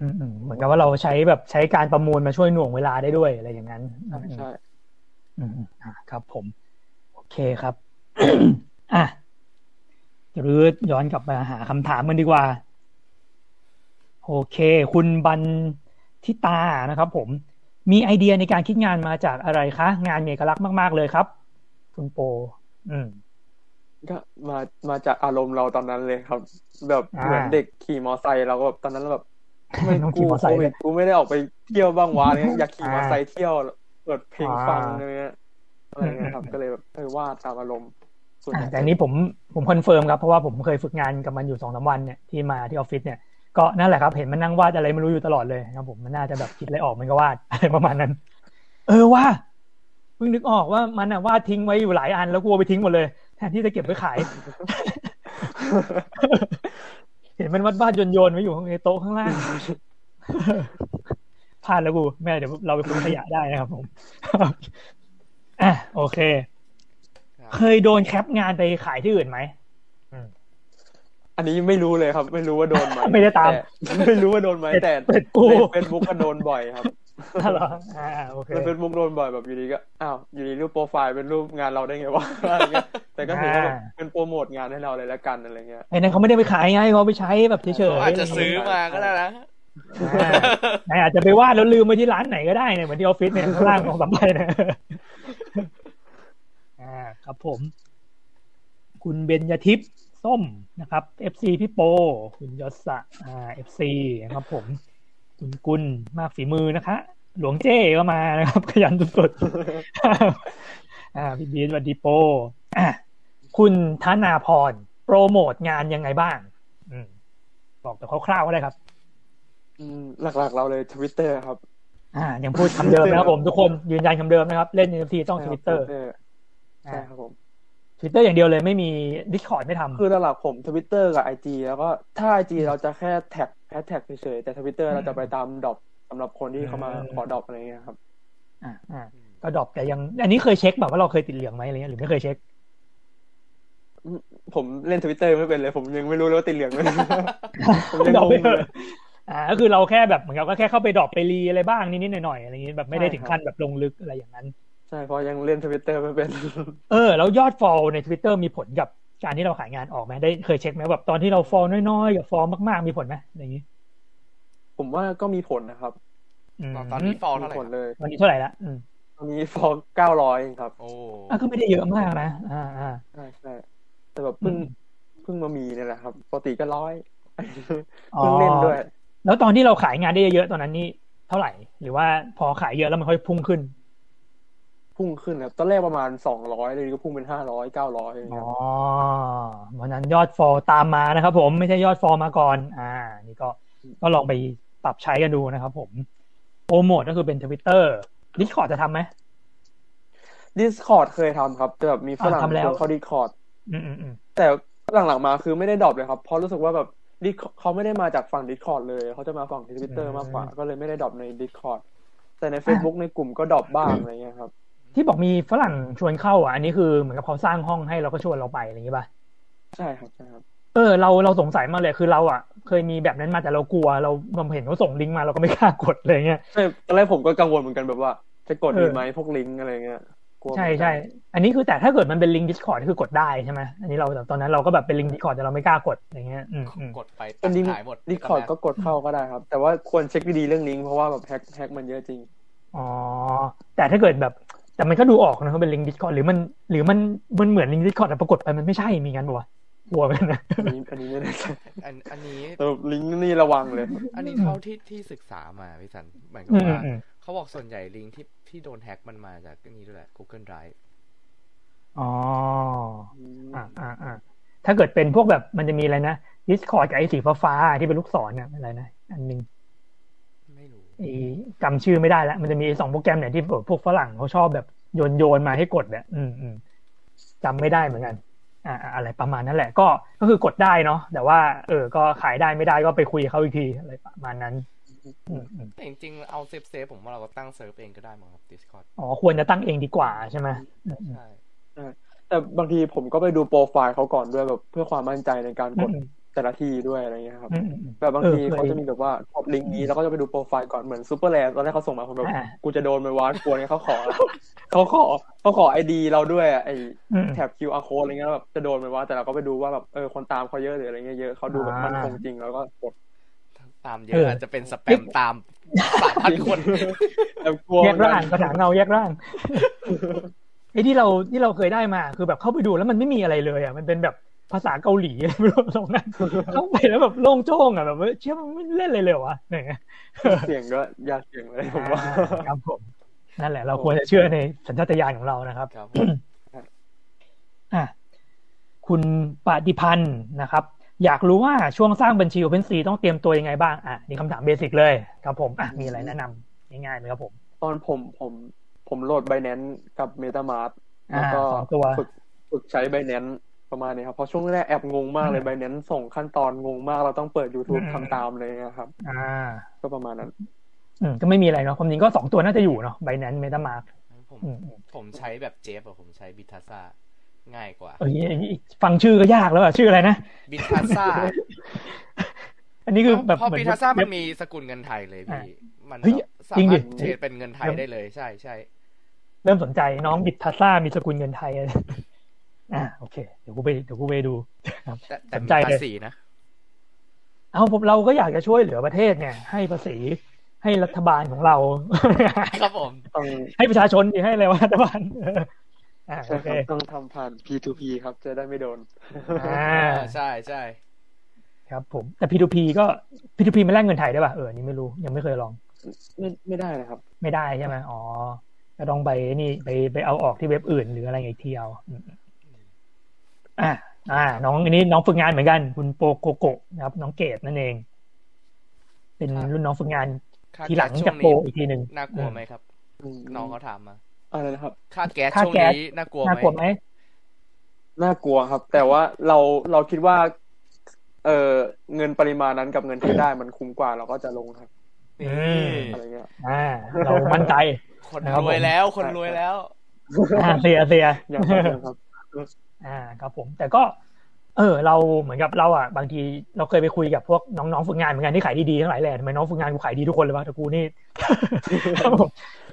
อืมอืมเหมือนกับว่าเราใช้แบบใช้การประมูลมาช่วยหน่วงเวลาได้ด้วยอะไรอย่างนั้นใช่ใช่ อืมอืมอ่าครับผม โอเคครับ อะรืดย้อนกลับมาหาคำถามกันดีกว่า โอเค คุณบันทิตานะครับ ผม มีไอเดียในการคิดงานมาจากอะไรคะ งานมีเอกลักษณ์มาก ๆ เลยครับ คุณโป อืมก็มามาจากอารมณ์เราตอนนั้นเลยครับ แบบอ่าเหมือนเด็กขี่มอไซค์เราก็แบบตอนนั้นเราแบบทำไมต้องขี่กูมอไซโคค์วิดกูไม่ได้ออกไปเที่ยวบ้างวะเนี่ยอยากขี่อ่ามมอไซค์เที่ยว เปิดเพลงอ่าฟังอะไรเงี้ยอะไรเงี้ยครับอืมก็เลยแบบเออวาดตามอารมณ์ส่วนใหอ่าญ่แต่อันนี้ผมผม confirm ครับเพราะว่าผมเคยฝึกงานกับมันอยู่สองสามวันเนี่ยที่มาที่ออฟฟิศเนี่ยก็นั่นแหละครับ เห็นมันนั่งวาดอะไรไม่รู้อยู่ตลอดเลยครับผมมันน่าจะแบบคิดอะไรออกมันก็วาดอะไรประมาณนั้น เออว่าเพิ่งนึกออกว่ามันอะวาดทิ้งไว้อยู่หลายอันแล้วกลัวไปทิ้งหมดเลยแทนที่จะเก็บไว้ขาย เห็นมันวาดวาดโยนโยนๆไว้อยู่ในโต๊ะข้างล่าง พลาดแล้วกูแม่เดี๋ยวเราไปคุยขยะได้นะครับผมอะโอเคครับเคยโดน cap งานไปขายที่อื่นไหมอันนี้ไม่รู้เลยครับ ไม่รู้ว่าโดนไหมไม่ได้ตามแต่ไม่รู้ว่าโดนไหมแต่เป็ดกูในเฟซบุ๊กก็โดนบ่อยครับอ๋อเหรออ่าโอเคในเฟซบุ๊กโดนบ่อยแบบอยู่ดีก็อ้าวอยู่ดีรูปโปรไฟล์เป็นรูปงานเราได้ไงวะอะไรเงี้ยแต่ก็ถือว่าแบบเป็นโปรโมทงานให้เราเลยละกันอะไรเงี้ยไอ้นั่นเขาไม่ได้ไปขายไงเขาไปใช้แบบเฉยเขาๆอาจจะซื้อมาก็ได้นะ อ่าไหนอาจจะไปวาดแล้วลืมไปที่ร้านไหนก็ได้เนี่ยเหมือนที่ออฟฟิศเนี่ยข้างล่างของสำไยเนี่ยอ่าครับผม คุณเบญญทิพย์ส้มนะครับ FC พี่โป คุณยศะอ่า FC นะครับผม คุณกุลมากฝีมือนะคะ หลวงเจ้ก็มานะครับ ขยันสุดๆอ่าพี่บีนวัสดีโปอะคุณธนาพรโปรโมทงานยังไงบ้าง อืมบอกแต่คร่าวๆก็ได้ครับ หลักๆ เราเลยทวิตเตอร์ครับ อ่ายังพูดคำเดิมนะครับผมทุกคนยืนยันคำเดิมนะครับ เล่น NFT ต้อง Twitter Twitter ใช่ครับผมทวิตเตอร์อย่างเดียวเลยไม่มี Discord ไม่ทำคือหลักๆผมทวิตเตอร์กับ IG แล้วก็ถ้า IG เราจะแค่แท็กแฮชแท็กเฉยๆแต่ทวิตเตอร์เราจะไปตาม drop สำหรับคนที่เขามาอืมขอ drop อะไรเงี้ยครับ อ่าอ่าก็ drop แต่ยัง อันนี้เคยเช็คแบบว่าเราเคยติดเหลืองไหมอะไรเงี้ยหรือไม่เคยเช็ค ผมเล่นทวิตเตอร์ไม่เป็นเลย ผมยังไม่รู้เลยว่าติดเหลืองไหมผมยังดรอปงไปงเถเลอะย อ่าก็คือเราแค่แบบเหมือนกับก็แค่เข้าไปดรอปไปรีอะไรบ้างนิดๆหน่อยๆอะไรเงี้ยแบบไม่ได้ใช่ถึงครับขั้นแบบลงลึกอะไรอย่างนั้นใช่เพราะยังเล่นทวิตเตอร์ไม่เป็น เออ แล้วยอดฟอลใน Twitter มีผลกับการที่เราขายงานออกไหมได้เคยเช็คไหมแบบตอนที่เราฟอลน้อยๆกับฟอลมากๆมีผลไหมอะไรอย่างนี้ ผมว่าก็มีผลนะครับอืมตอนนี้ฟอลมีเท่าไหร่ผลเลยวันนี้เท่าไหร่ละอืมตอนนี้ฟอลเก้าร้อยครับ โอ้อะก็ไม่ได้เยอะมากนะ อ่าอ่าใช่ใช่แต่แบบเพิ่งอืมเพิ่งมามีเนี่ยแหละครับปกติก็ร้อยอ๋อเพิ่งเล่นด้วย แล้วตอนที่เราขายงานได้เยอะๆตอนนั้นนี่เท่าไหร่ หรือว่าพอขายเยอะแล้วมันค่อยพุ่งขึ้น พุ่งขึ้นครับตอนแรกประมาณสองร้อยเลยก็พุ่งเป็นห้าร้อยเก้าร้อยอ๋อวันนั้นยอดฟอลตามมานะครับ ผมไม่ใช่ยอดฟอลมาก่อน อ่า นี่ก็ก็ลองไปปรับใช้กันดูนะครับผมโปรโมทก็คือเป็น Twitter Discord จะทำไหม Discord เคยทำครับแต่แบบมีฝรั่งอ่าทำแล้วชวนเข้า Discord อืมอืมอืมแต่หลังๆมาคือไม่ได้ drop เลยครับเพราะรู้สึกว่าแบบ Discord เขาไม่ได้มาจากฝั่ง Discord เลย เขาจะมาฝั่งทวิตเตอร์มากกว่า ก็เลยไม่ได้ drop ใน Discord แต่ใน Facebook ในกลุ่มก็ drop บ้างอะไรเงี้ยครับ ที่บอกมีฝรั่งชวนเข้าอะอันนี้คือเหมือนกับเขาสร้างห้องให้เราก็ชวนเราไปอะไรอย่างนี้ป่ะใช่ครับใช่ครับเออเราเราสงสัยมากเลยคือเราอะ เคยมีแบบนั้นมาแต่เรากลัว เราเราเห็นเขาส่งลิงก์มาเราก็ไม่กล้ากดเลยเงี้ยใช่ตอนแรกผมก็กังวลเหมือนกันแบบว่า จะกดเออดีไหมพวกลิงก์อะไรเงี้ยกลัว ใช่เหมือนกันใช่ อันนี้คือแต่ถ้าเกิดมันเป็นลิงก์ Discord คือกดได้ใช่ไหมอันนี้เราแต่ตอนนั้นเราก็แบบเป็นลิงก์ Discord แต่เราไม่กล้ากดอย่างเงี้ยอืมอืมกดไปเป็ตันดลิงก์ขายหมดดิสคอร์ดก็กดเข้าก็ได้ครับ แต่ว่าควรเช็คดีๆเรื่องลิงก์เพราะว่าแบบแฮกแฮกมันเยอะจริง อ๋อ แต่ถ้าเกิดแบบ แต่มันก็ดูออกนะเขาเป็นลิงก์ Discord หรือมัน หรือมันมันเหมือนลิงก์ Discord แต่ปรากฏไปมันไม่ใช่มีงั้นปะวะกลัวเหมือนกันนะอันนี้อันนี้ไม่แน่ใจอันอันนี้แต่แบบลิงก์นี่ระวังเลย อันนี้เท่าที่ที่ศึกษามาพี่สันหมายความอืมว่าอืมเขาบอกส่วนใหญ่ลิงก์ที่ ที่โดนแฮ็กมันมาจากนี่ด้วยแหละ Google Drive อ๋ออ่าอ่าอ่าถ้าเกิดเป็นพวกแบบมันจะมีอะไรนะ Discord กับไอ้สีฟ้าๆที่เป็นลูกศรเนี่ยอะไรนะอันหนึงไม่รู้ไอ้จำชื่อไม่ได้แล้ว มันจะมีสองโปรแกรมเนี่ยที่พวกฝรั่งเขาชอบแบบโยนโยนมาให้กดเนี่ยอืมอืมจำไม่ได้เหมือนกัน อ่าอ่าอะไรประมาณนั้นแหละ ก็ก็คือกดได้เนาะแต่ว่า เออ ก็ขายได้ไม่ได้ก็ไปคุยกับเขาอีกทีอะไรประมาณนั้นอืมอืม แต่จริงๆ เอา safe safe ผมว่าเราก็ตั้งเซิร์ฟเองก็ได้มั้งครับ Discord อ๋อ ควรจะตั้งเองดีกว่าใช่ไหมอืมอืมใช่แต่บางทีผมก็ไปดูโปรไฟล์เขาก่อนด้วยแบบเพื่อความมั่นใจในการกดอืมแต่ละที่ด้วยอะไรเงี้ยครับอืมอืมอืมแบบบางเออทีเคยเขาจะมีแบบว่า top ลิงก์นี้แล้วก็จะไปดูโปรไฟล์ก่อนเหมือน SuperRare ตอนแรกเขาส่งมาผมแบบอ่ากูจะโดนไหมวะกลัวเนี่ยเขาขอเขาขอเขาขอไอดีเราด้วยอะไออืมแท็บ QR code อะไรเงี้ยแล้วแบบจะโดนไหมวะแต่เราก็ไปดูว่าแบบเออคนตามเขาเยอะหรืออะไรเงี้ยเยอะเขาดูแบบอ่ามัมันคงจริงแล้วก็กด ตามเยเออะออาจจะเป็นสแปมตามสามพันคนแบบกลัวแยกร่างภาษาเงาแยกร่างไอ้ที่เราที่เราเคยได้มาคือแบบเข้าไปดูแล้วมันไม่มีอะไรเลยอะมันเป็นแบบภาษาเกาหลีอะไรไม่รู้ตรงนั้นเข้าไปแล้วแบบโล่งโจ้งอะแบบว่าเชื่อมันไม่เล่นเลยเลยเหรอวะอะไรเงี้ยเสียงก็ยากเสียงเลยผมว่าอ่าครับผมนั่นแหละ เราควรจะเชื่อในสัญชาตญาณของเรานะครับครับอะคุณปฏิพันธ์นะครับ อยากรู้ว่าช่วงสร้างบัญชี OpenSea ต้องเตรียมตัวยังไงบ้าง อะนี่คำถามเบสิกเลยครับผมอะมีอะไรแนะนำง่ายๆไหมครับผม ตอนผมผมผมโหลด Binance กับ MetaMask อ่าแล้วก็สองตัวฝึกฝึกใช้ Binance ประมาณนี้ครับ เพราะช่วงแรกแอบงงมากเลยอืม Binance ส่งขั้นตอนงงมาก เราต้องเปิด YouTube อืมทำตามเลยนะครับ อ่า ก็ประมาณนั้น อืมก็ไม่มีอะไรเนาะความจริงก็สองตัวน่าจะอยู่เนาะ Binance MetaMask ผมอืมอืมผมใช้แบบเจฟอะผมใช้บิทัสซา ง่ายกว่าเอ้ยฟังชื่อก็ยากแล้วอะชื่ออะไรนะบิทัสซาอันนี้คือแบบเพราะเหมือนบิทัสซามัเว็นบมีสกุลเงินไทยเลยพี่มันเฮ้ยสาจริงดิมารถเทรดเป็นเงินไทยได้เลยใช่ใช่เริ่มสนใจน้องบิดทัสซ่ามีสกุลเงินไทยอะไรอ่าโอเค เดี๋ยวกูไปเดี๋ยวกูไปดูครับแต่แต่สนมีใจเลยภาษีนะเอาผมเราก็อยากจะช่วยเหลือประเทศเนี่ย ให้ภาษีให้รัฐบาลของเรา ครับผมต้องให้ประชาชนดิให้อะไรวะรัฐบาลเอออ่า ใช่โอคเครับต้องทำผ่าน P2P ครับ จะได้ไม่โดนอ่าใช่ใช่ครับผมแต่ P2P ก็ P2P ไม่แลกเงินไทยได้ป่ะเอออันนี่ไม่รู้ยังไม่เคยลอง ไม่ไม่ได้นะครับ ไม่ได้ใช่ไหมอ๋อก็ต้องไปนี่ไปไปเอาออกที่เว็บอื่นหรืออะไรอีกทีเอาอืมอ่าอ่า น้องอันนี้น้องฝึกงานเหมือนกัน คุณโปโกโกะนะครับ น้องเกดนั่นเอง เป็นรุ่นน้องฝึกงานค่าทีหลังแก๊สจากช่วโปรนี้อีกทีหนึ่งน่ากลัวไหมครับอืมน้องเขาถามมา อะไรนะครับ ค่าแก๊สค่าช่วงแก๊สนี้น่ากลัวไหน่ามกลัวไหมน่ากลัวครับ แต่ว่าเราเราคิดว่า เออเงินปริมาณนั้นกับเงินที่ได้มันคุ้มกว่าเราก็จะลงครับนี่อะไรเงี้ยอ่า เรามั่นใจ คนนะครับรวยผมแล้ว คนรวยแล้วอ่าเสียเสียอย่างนั้นครับอ่าครับผม แต่ก็ เออเราเหมือนกับเราอะบางทีเราเคยไปคุยกับพวกน้องๆฝึกงานเหมือนกันที่ขายดีๆทั้งหลายแหล่ทำไมน้องฝึกงานกูขายดีทุกคนเลยวะแต่กูนี่ครับผม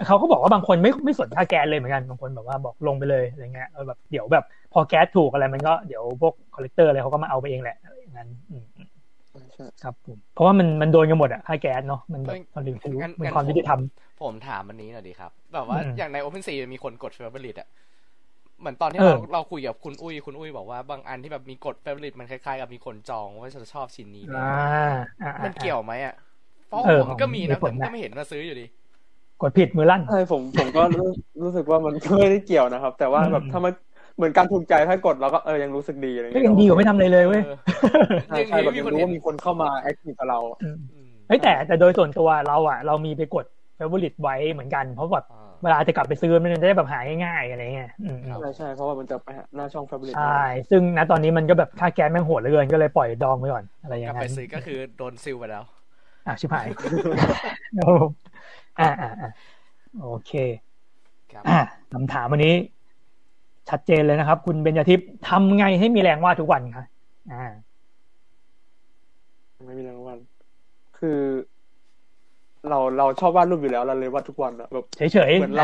เขาก็บอกว่าบางคนไม่ไม่สนค่าแก๊สเลยเหมือนกันบางคนแบบว่าบอกลงไปเลยอะไรเงี้ยเออแบบเดี๋ยวแบบ พอแก๊สถูกอะไรมันก็เดี๋ยวพวก collector อะไรเขาก็มาเอาไปเองแหละอะไรอย่างนั้นอืมใช่ครับผมเพราะว่ามันมันโดนกันหมดอะค่าแก๊สเนาะมันแบบเอ้ยมันถึงรู้งั้นเป็นงั้นความยุติธรรมผมถามอันนี้หน่อยดีครับ แบบว่าอืมอย่างใน OpenSea มีคนกด favorite อะ เหมือนตอนที่เออเราเราคุยกับคุณอุ้ยคุณอุ้ยบอกว่าบางอันที่แบบมีกด favorite มันคล้ายๆกับมีคนจองว่าจะชอบชิ้นนี้ไหมอ่าอ่าอ่ามันเกี่ยวไหมอะเพราะเออผมก็มีนะมีผแต่ลผมนะก็ไม่เห็นมาซื้ออยู่ดีกดผิดมือลั่นใช่ผมผมก็รู้รู้สึกว่ามันก็ไม่ได้เกี่ยวนะครับ แต่ว่าแบบอืมถ้ามันเหมือนการถูกใจถ้ากดเราก็เออยังรู้สึกดีอะไรก็เงี้ยยังดีกว่าไม่ทำอะไรเลยเว้ยเออใช่ใช่แบบยังรู้ว่ามีคนเข้ามาแอคทีฟกับเราอืมเฮ้ยแต่แต่โดยส่วนตัวเราอะ เรามีไปกด favorite ไว้เหมือนกัน เพราะแบบอ่าเวลาจะกลับไปซื้อมันจะได้แบบหาง่ายๆอะไรเงี้ยอืมครับใช่ใช่เพราะว่ามันจะไปหาหน้าช่อง Fabric ใช่ซึ่งณตอนนี้มันก็แบบค่าแก๊สแม่งโหดเหลือเกินก็เลยปล่อยดองไปก่อนอะไรอย่างกลับนั้ไปนซื้อก็คือโดนซิลไปแล้วอะชิบหายครับผมอ่าอ่าอ่าโอเคครับอ่าคำถามวันนี้ ชัดเจนเลยนะครับ คุณเบญจทิพย์ทำไงให้มีแรงวาดทุกวันคะอ่าไม่มีรางวัลคือ เราเราชอบวาดรูปอยู่แล้วเราเลยวาดทุกวันอะแบบเฉยๆเหมือนเราอ่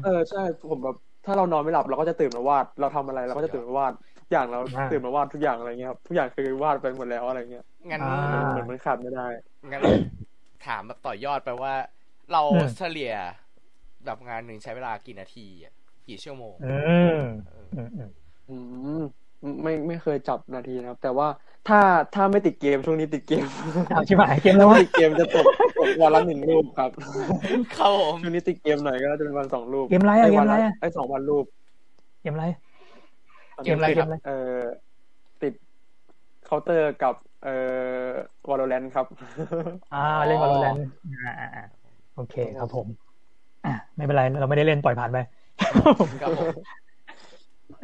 เออใช่ผมแบบถ้าเรานอนไม่หลับเราก็จะตื่นมาวาด เราทำอะไรเราก็จะตื่นมาวาดทุกอย่างเราอ่าตื่นมาวาดทุกอย่างอะไรเงี้ยครับทุกอย่างคือวาดไปหมดแล้วอะไรเงี้ยงั้นอ่าเหมือนมันขาดไม่ได้งั้นถามแบบต่อยอดไปว่า เราอืมเฉลี่ยแบบงานหนึ่งใช้เวลากี่นาทีอะกี่ชั่วโมงอืมอืมอืมอืมไม่ไม่เคยจับนาทีนะครับ แต่ว่า ถ้าถ้าไม่ติดเกมช่วงนี้ติดเกมเอาชิบหายเกมแล้ถ้าวไม่วะติดเกมจะตกตกวันละหนึ่งรูปครับเข้าผมช่วงนี้ติดเกมหน่อยก็จะเป็นวันสองรูปเกมอะไรอะอ้เกมวันอะไรละอะไอ้สองวันรูปเกมอะไรเกมอะไรครับเอ่อติดเคาน์เตอร์กับเอ่อวอลเลนครับอ่าเล่นวอลเลนอ่าอ่าอ่าโอเคครับผมอ่าไม่เป็นไรเราไม่ได้เล่นปล่อยผ่านไปครับผม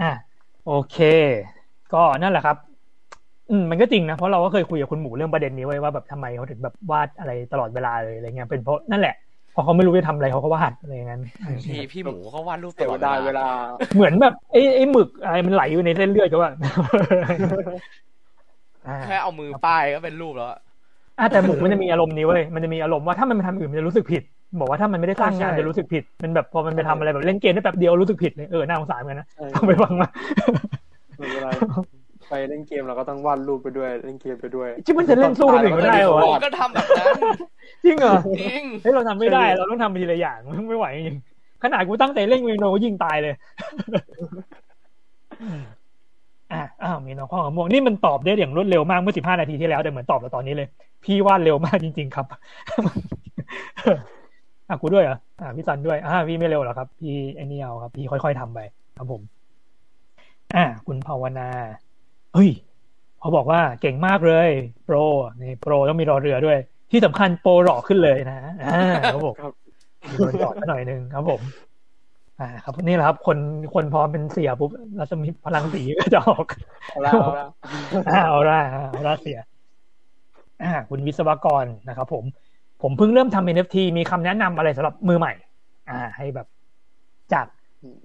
อะโอเค ก็นั่นแหละครับ อืมมันก็จริงนะ เพราะเราก็เคยคุยกับคุณหมูเรื่องประเด็นนี้ไว้ว่าแบบทำไมเขาถึงแบบวาดอะไรตลอดเวลาเลยอะไรเงี้ยเป็นเพราะนั่นแหละพอเขาไม่รู้จะทำอะไรเขาก็วาดอะไรอย่างนั้นอืมพี่พี่หมูเขาวาดรูปตเสียลอดดายเวเวลาลา เหมือนแบบไอ้ไอ้หมึกอะไรมันไหลอยู่ในเส้นเลือดก็ว่าออ่าแค่เอามือป้ายก็เป็นรูปแล้วอะอะแต่หมูมันจะมีอารมณ์นี้เว้ยมันจะมีอารมณ์ว่าถ้ามันไปทำอื่นมันจะรู้สึกผิด บอกว่าถ้ามันไม่ได้สร้างงานใช่จะรู้สึกผิดมันแบบพอมันไปทำอะไรแบบเล่นเกมได้แป๊บเดียวรู้สึกผิดเลยเออน่าสงสารเหมือนกันนะใช่ต้องไปฟังมา ไม่เป็นไรไปเล่นเกมเราก็ต้องวาดรูปไปด้วยเล่นเกมไปด้วยจริงมันจะเล่นสู้คนอื่นไม่ได้เหรอผมวะก็ทำแบบนั้นจริงเหรอจริงเฮ้ยเราทำไม่ได้ เราต้องทำไปทีละอย่างไม่ไหวจริงขนาดกูตั้งใจเล่นเมโนก็ยิงตายเลยอืมอะอ้าวมีน้องข้อมะม่วงนี่มันตอบได้อย่างรวดเร็วมากเมื่อสิบห้านาทีที่แล้วแต่เหมือนตอบเราตอนนี้เลย พี่วาดเร็วมากจริง ๆ ครับอะกูด้วยเหรออะพี่ซันด้วยอ่าพี่ไม่เร็วหรอกครับ พี่ไอ้นี่เอาครับ พี่ค่อย ๆทำไป ครับผม อ่า คุณภาวนา เฮ้ยเขาบอกว่าเก่งมากเลยโปรนี่โปรต้องมีรอเรือด้วย ที่สำคัญโปรหล่อขึ้นเลยนะอ่าครับผมครับมีคนจอดมาหน่อยหนึงครับผมอ่าครับนี่แหละครับ คนคนพอเป็นเสียปุ๊บรัศมีพลังสีก็จะออกเอาละเอาละอ่าเอาละเอาละเสียอ่าคุณวิศวกรนะครับผม ผมเพิ่งเริ่มทำ NFT มีคำแนะนำอะไรสำหรับมือใหม่ อ่า ให้แบบจาก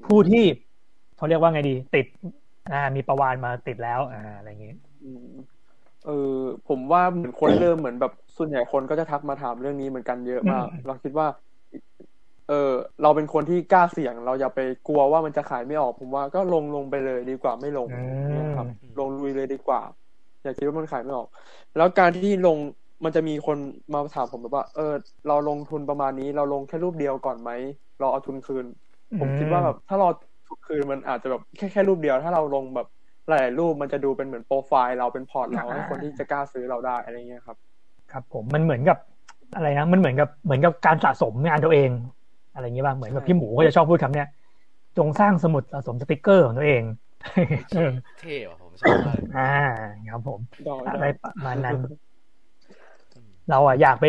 ผู้ที่เขาเรียกว่าไงดี ติด อ่า มีประวานมาติดแล้ว อ่า อะไรอย่างเงี้ยอืมเออผมว่าเหมือนคนเริ่มเหมือนแบบส่วนใหญ่คนก็จะทักมาถามเรื่องนี้เหมือนกันเยอะมากอืมเราคิดว่า เออเราเป็นคนที่กล้าเสี่ยง เราอย่าไปกลัวว่ามันจะขายไม่ออก ผมว่าก็ลงลงไปเลยดีกว่าไม่ลงอืนะครับมลงลุยเลยดีกว่า อย่าคิดว่ามันขายไม่ออก แล้วการที่ลงมันจะมีคนมาถามผมแบบว่า เออ เราลงทุนประมาณนี้ เราลงแค่รูปเดียวก่อนไหมเราเอาทุนคืน ผมคิดว่าแบบถ้าเรา ทุนคืนมันอาจจะแบบแค่แค่รูปเดียว ถ้าเราลงแบบหลายๆรูปมันจะดูเป็นเหมือนโปรไฟล์เราเป็นพอร์ตเราให้คนที่จะกล้าซื้อเราได้อะไรเงี้ยครับ ครับผมมันเหมือนกับอะไรนะมันเหมือนกับเหมือนกับการสะสมงานตัวเอง อะไรอย่างเงี้ยบ้างเหมือนกับใช่พี่หมูก็จะชอบพูดคำเนี้ยจงสร้างสมุดสะสมสติกเกอร์ของตัวเองเออเท่ว่ะผมชอบมากเลยอ่าครับผมได้อะไรได้ประมาณนั้น เราอะอยากไป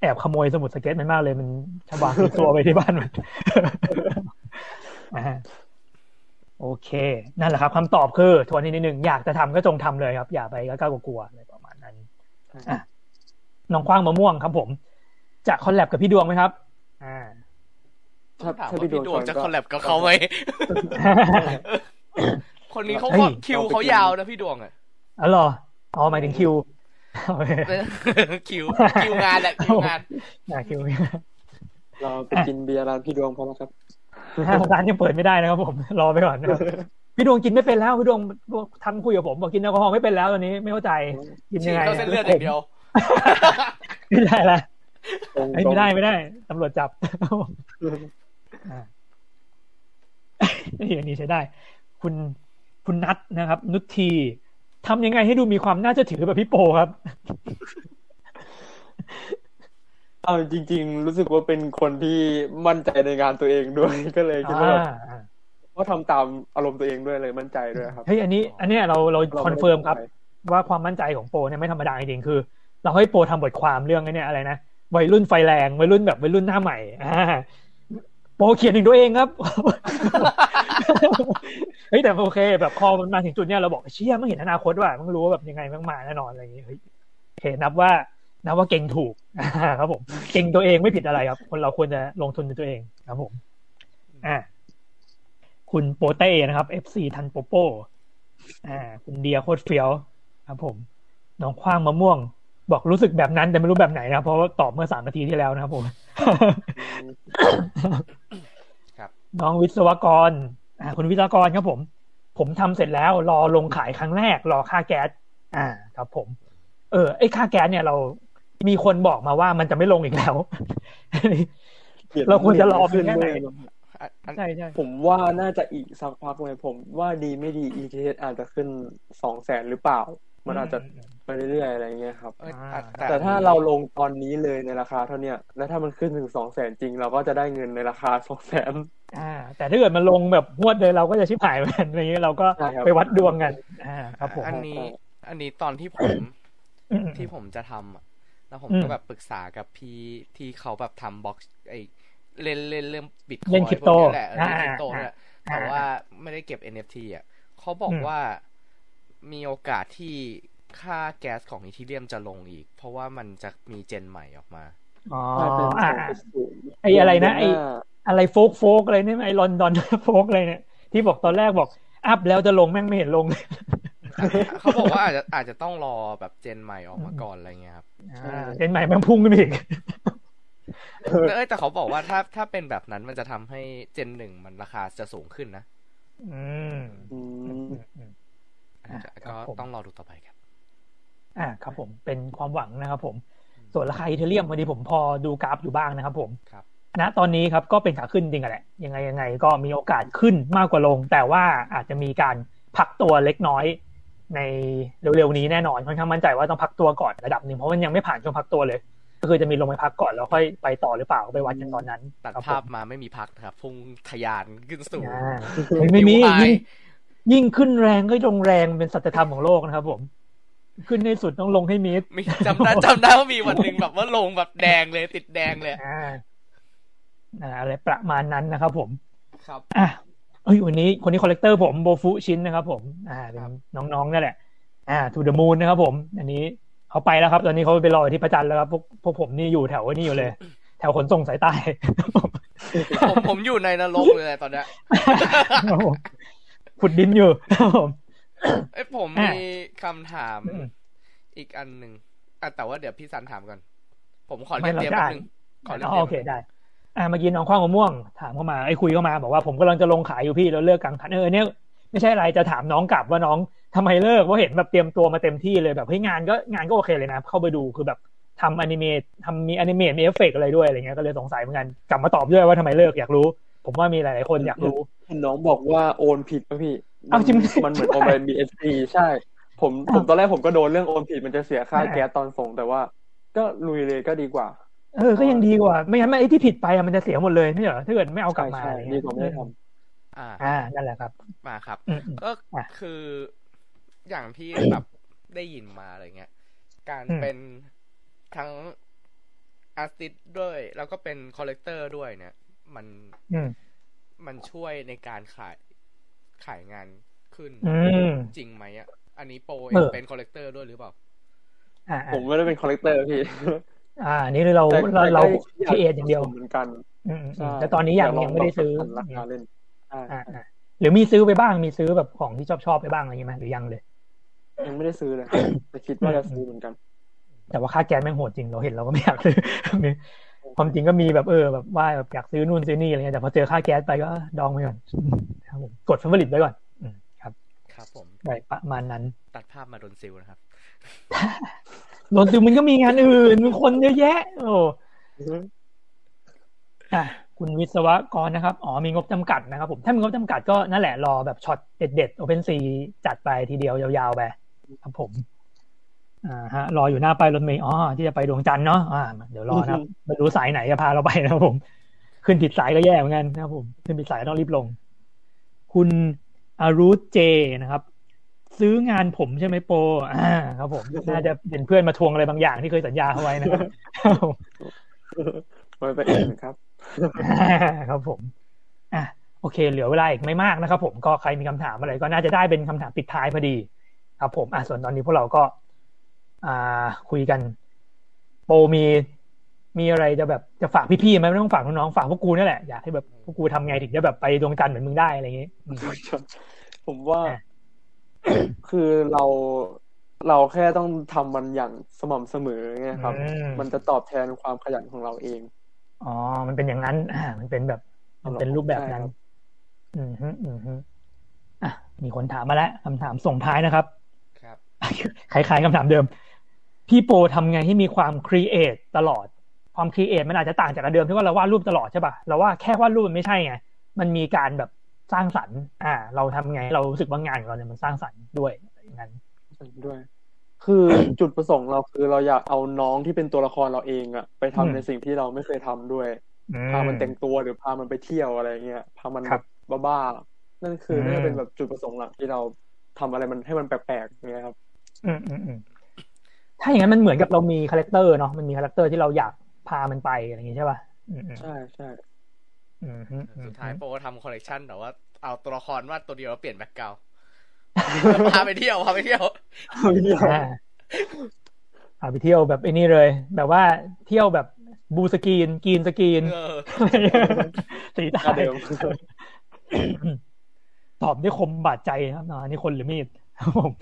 แอบขโมยสมุดสเก็ตมันมากเลยมันชวางติดตัวไปที่บ้านมันอ่า โอเค นั่นแหละครับคำตอบคือทวนทีนิดหนึ่งอยากจะทำก็จงทำเลยครับ อย่าไปกล้ากลัวๆอะไรประมาณนั้นอะน้องคว้างมะม่วงครับผม จะ collab กับพี่ดวงไหมครับ อ่าถ้าถามถ้าว่าพี่ดพี่วงดวงชนจะก็ collab กับเขาไหมคนนี้เขาเฮ้ก็ยคิวเขายาวนะพี่ดวงอะอ๋อเหรออ๋อหมายถึงคิวโอเคคิวคิวงานแหละคิวงานอ่าคิวเราไปกินเบียร์ร้านพี่ดวงพอแล้วครับ ร้านยังเปิดไม่ได้นะครับผมรอไปก่อนนะครับพี่ดวงกินไม่เป็นแล้วพี่ดวงทันคุยกับผมบอกกินแอลกอฮอล์ไม่เป็นแล้วตอนนี้ไม่เข้าใจกินฉียังดไงเข้าเส้นเลือดอย่างเดียวไม่ได้ละตรงเอ้ยไม่ได้ไม่ได้ตำรวจจับอ่านี่อันนี้ใช้ได้ คุณคุณนัทนะครับ นุชทีทำยังไงให้ดูมีความน่าจะถือแบบพี่โปครับ เอาจริง ๆ รู้สึกว่าเป็นคนที่มั่นใจในงานตัวเองด้วยก็เลยคิดว่าแบบอ่าเพราะทำตามอารมณ์ตัวเองด้วยเลยมั่นใจด้วยครับเฮ้ยอันนี้ อันเนี้ยเราเราเรา confirm ครับไได้ว่าความมั่นใจของโปรเนี่ยไม่ธรรมดาจริงๆคือ เราให้โปรทำบทความเรื่องไอ้เนี่ยอะไรนะวัยรุ่นไฟแรงวัยรุ่นแบบวัยรุ่นหน้าใหม่อ่าโปรเขียนถึงตัวเองครับเฮ้ยแต่โอเคแบบพอมันมาถึงจุดเนี้ยเราบอกเชี่ยมันเห็นอนาคตว่ามันรู้ว่าแบบยังไงมันมาแน่นอนอะไรอย่างงี้เฮ้ยโอเคนับว่า นับว่าเก่งถูกอ่าครับผมเก่งตัวเองไม่ผิดอะไรครับ คนเราควรจะลงทุนในตัวเองครับผมอ่าคุณโปเต้นะครับ FC ทันโปโปอ่า คุณเดียโคตรเฟี้ยวครับผมน้องคว้างมะม่วง บอกรู้สึกแบบนั้นแต่ไม่รู้แบบไหนนะเพราะว่าตอบเมื่อสามนาทีที่แล้วนะครับผมครับน้องวิศวกรอ่าคุณวิศวกรครับผม ผมทำเสร็จแล้ว รอลงขายครั้งแรก รอค่าแก๊สอ่า ครับผม เออไอ้ค่าแก๊สเนี่ยเรา มีคนบอกมาว่ามันจะไม่ลงอีกแล้ว เราควรจะรอไปแค่ไหนอันอันใช่ใช่ผมว่าน่าจะอีกสักพักเลยผมว่าดีไม่ดี ETH อาจจะขึ้นสองแสนหรือเปล่า มันอาจจะไปเรื่อยๆอะไรเงี้ยครับเอ้ยอ่าอะแต่ถ้าเราลงตอนนี้เลยในราคาเท่าเนี้ยแล้วถ้ามันขึ้นถึงสองแสนจริง เราก็จะได้เงินในราคาสองแสนอ่า แต่ถ้าเกิดมันลงแบบงวดเลยเราก็จะชิบหายเหมือนกันอะไรอย่างเงี้ยเราก็ใช่ครับไปวัดดวงกัน อ่า ครับผมอันนี้ อันนี้ตอนที่ผมอืมที่ผมจะทำอะ แล้วผมอืมก็แบบปรึกษากับพี่ที่เขาแบบทำบ็อกซ์ไอเล่นเล่นเรื่องบิตคอยเล่นคริปโตแหละเออเล่นคริปโตอ่าเนี่ยอ่าแต่ว่าไม่ได้เก็บ NFT อะเขาบอกอืมว่ามีโอกาสที่ค่าแก๊สของอีทีเรียมจะลงอีก เพราะว่ามันจะมีเจนใหม่ออกมาอ๋อใช่เป็นอ่าสองจุดศูนย์ไอ้อะไรนะไอ้อะไรโฟกโฟกอะไรเนี่ยไอ้ลอนดอนโฟกอะไรเนี่ยที่บอกตอนแรกบอกอัพแล้วจะลงแม่งไม่เห็นลง เลยเขาบอกว่าอาจจะอาจจะต้องรอแบบเจนใหม่ออกมาก่อนอะไรเงี้ยครับอ่าเจนใหม่แมันพุ่งขึ้นไปอีกเอ้ยแต่เขาบอกว่าถ้าถ้าเป็นแบบนั้นมันจะทำให้เจนหนึ่งมันราคาจะสูงขึ้นนะ อืมอืมอืมอาจจะครัก็บผมต้องรอดูต่อไปครับ อ่าครับ ผมเป็นความหวังนะครับ ผม ส่วนราคาอีเทเรียมวันนี้ผมพอดูกราฟอยู่บ้างนะครับ ผมครับณตอนนี้ครับก็เป็นขาขึ้นจริงอะแหละ ยังไงยังไง ก็มีโอกาสขึ้นมากกว่าลง แต่ว่าอาจจะมีการพักตัวเล็กน้อย ในเร็วๆนี้แน่นอนค่อนข้างมั่นใจว่าต้องพักตัวก่อนระดับหนึ่งเพราะมันยังไม่ผ่านช่วงพักตัวเลย ก็คือจะมีลงไปพักก่อนแล้วค่อยไปต่อหรือเปล่าก็ไปวัดกันตอนนั้นตัดครับภาพผมมาไม่มีพักนะครับพุ่งทะยานขึ้นสู่อ่าไม่มีนิวไฮยิ่งยิ่งขึ้นแรงก็ลงแรงเป็นสัจธรรมของโลกนะครับ ผม ขึ้นในสุดต้องลงให้มิดมีจำได้จำได้ว่ามีวันหนึ่งแบบว่าลงแบบแดงเลยติดแดงเลยอ่าอ่าอะไรประมาณนั้นนะครับผมครับอะ เอ้ยวันนี้คนนี้ collector ผมโบฟุชินนะครับ ผมอ่าเป็นครับน้องๆนั่นแหละ อ่า to the moon นะครับผม อันนี้เขาไปแล้วครับ ตอนนี้เขาไปรออยู่ที่พระจันทร์แล้วครับพวกพวกผมนี่อยู่แถวนี่อยู่เลย แถวขนส่งสายใต้ผมผมอยู่ในนรกเลยตอนเนี้ยครับผมขุดดินอยู่ครับผมเอ้ยผมอะมีคำถามอืมอีกอันหนึ่งอะแต่ว่าเดี๋ยวพี่สันถามก่อน ผมขอไม่เรียนเราเตรียมได้แป๊บนึงขอเรียนอ๋เตอรียมโอเคได้ อ่าเมื่อกี้น้องข้าวมะม่วง ถามเข้ามาไอ้ยคุยเข้ามาบอกว่าผมกำลังจะลงขายอยู่พี่แล้วเลิกกลางคันเออเนี่ยไม่ใช่อะไรจะถามน้องกลับว่าน้องทำไมเลิกว่าะเห็นแบบเตรียมตัวมาเต็มที่เลยแบบเฮ้ยงานก็งานก็โอเคเลยนะ เข้าไปดูคือแบบทำ animate ทำมี animate มีเอฟเฟกต์อะไรด้วยอะไรเงี้ยก็เลยสงสัยเหมือนกันกลับมาตอบด้วยว่าทำไมเลิกอยากรู้ ผมว่ามีหลาย ๆ คนอยากรู้เห็นน้องบอกว่าโอนผิดป่ะพี่เอาจริงมันเหมือนโอนไป BSC ใช่ ผมผมตอนแรกผมก็โดนเรื่องโอนผิดมันจะเสียค่าอ่าแก๊สตอนส่งแต่ว่า ก็ลุยเลยก็ดีกว่า เออก็ยังดีกว่า ไม่งั้นไอ้ที่ผิดไปอะมันจะเสียหมดเลยไม่ใช่เหรอถ้าเกิดไม่เอากลับมาใช่อะไรใช่เงี้ดียกว่าไม่ได้ทอ่าอ่านั่นแหละครับ มาครับอืมอืมก็อะคืออย่างที่แบบได้ยินมาอะไรเงี้ย การอืมเป็นทั้งอาร์ติสด้วย แล้วก็เป็น collector ด้วยเนี่ย มันอืมมันช่วยในการขายขายงานขึ้นอืมจริงไหมอะ อันนี้โปรเออเป็น collector ด้วยหรือเปล่าอ่าำผมไม่ได้เป็น collector พี่ อ่าอันนี่เราแต่เราแต่เราก็ create อย่างเดียวเหมือนกันอืมอืมอืใช่มแต่ตอนนี้ยังเดี๋วลยังไม่ได้ซื้อลงราคาเล่นใช่อ่าอ่าหรือมีซื้อไปบ้างมีซื้อแบบของที่ชอบชอบไปบ้างอะไรอย่างเงี้ยไหมหรือยังเลย ยังไม่ได้ซื้อเลยแต่คิดว่าจะซื้อเหมือนกัน แต่ว่าค่าแก๊สแม่งโหดจริงเราเห็นเราก็ไม่อยากซื้อมีความจริงก็มีแบบเออแบบว่าแบบอยากซื้อนู่นซื้อนี่อะไรเงี้ยแต่พอเจอค่าแก๊สไปก็ดองไปก่อนครับผมกด favorite ไว้ก่อนอืมครับ ครับผมได้ประมาณนั้น ตัดภาพมาโดนซิลนะครับ โดนซื้อมันก็มีงานอื่นมีคนเยอะแยะ โอ้อะคุณวิศวกรนะครับ อ๋อมีงบจำกัดนะครับ ผมถ้ามีงบจำกัดก็นั่นแหละรอแบบช็อตเด็ดๆ OpenSea จัดไปทีเดียวยาวๆไปครับผมอ่าฮะ รออยู่หน้าไปายรถเมย์อ๋อที่จะไปดวงจันทร์เนาะอ่าเดี๋ยวรอนะครับไม่รู้สายไหนจะพาเราไปนะครับผม ขึ้นผิดสายก็แย่เหมือนกันนะครับผม ขึ้นผิดสายต้องรีบลง คุณอารุเจนะครับ ซื้องานผมใช่ไหมโปอ่าครับผมน่าจะเป็นเพื่อนมาทวงอะไรบางอย่างที่เคยสัญญาเขาไว้นะครับไว้ไปเองครับครับผม อะโอเค เหลือเวลาอีกไม่มากนะครับ ผมก็ใครมีคำถามอะไรก็น่าจะได้เป็นคำถามปิดท้ายพอดี ครับ ผมอะส่วนตอนนี้พวกเราก็ อ่าคุยกัน โปมีมีอะไรจะแบบจะฝากพี่ๆไหมไม่ต้องฝากน้องๆฝากพวกกูนี่แหละอยากให้แบบพวกกูทำไงถึงจะแบบไปดวงจันทร์เหมือนมึงได้อะไรอย่างงี้อืมผมว่าอะ คือเราเราแค่ต้องทำมันอย่างสม่ำเสมอไงครับอืมมันจะตอบแทนความขยันของเราเอง อ๋อ มันเป็นอย่างนั้น อ่า มันเป็นแบบ มันเป็นรูปแบบนั้นใช่ครับอืมฮึอืมฮึอะ มีคนถามมาแล้วคำถามส่งท้ายนะครับ ครับคล้ายๆคำถามเดิม พี่โปทำไงให้มีความ create ตลอด ความ create มันอาจจะต่างจากเดิมที่ว่าเราวาดรูปตลอดใช่ป่ะ เราว่าแค่วาดรูปมันไม่ใช่ไง มันมีการแบบ สร้างสรรค์อ่า เราทำไง เรารู้สึกว่างานของเราเนี่ยมันสร้างสรรค์ด้วยอย่างนั้นด้วย คือจุดประสงค์เราคือเราอยากเอาน้องที่เป็นตัวละครเราเองอะไปทำอืมในสิ่งที่เราไม่เคยทำด้วยอืพามันแต่งตัวหรือพามันไปเที่ยวอะไรเงี้ยพามันคแบรับบบ้าๆนั่นคืออืมน่าจะเป็นแบบจุดประสงค์หลักที่เราทำอะไรมันให้มันแปลกๆอย่างเงี้ยครับ อืมอืมอืมถ้าอย่างนั้นมันเหมือนกับเรามี character เนาะมันมี character ที่เราอยากพามันไปอะไรอย่างงี้ใช่ป่ะอืมอืมใช่ใช่อืมอืมอืม สุดท้ายโปรก็ทำคอลเลกชันแต่ว่าเอาตัวละครวาดตัวเดียวแล้วเปลี่ยน backgroundพาไปเที่ยวพาไปเที่ยวอ่าพาไปเที่ยวแบบไอ้นี่เลย แบบว่าเที่ยวแบบ blue screen green screen เออสีหน้าท่าเดิมตอบด้วยคมบาดใจครับเนาะอันนี่คนหรือมีดครับผม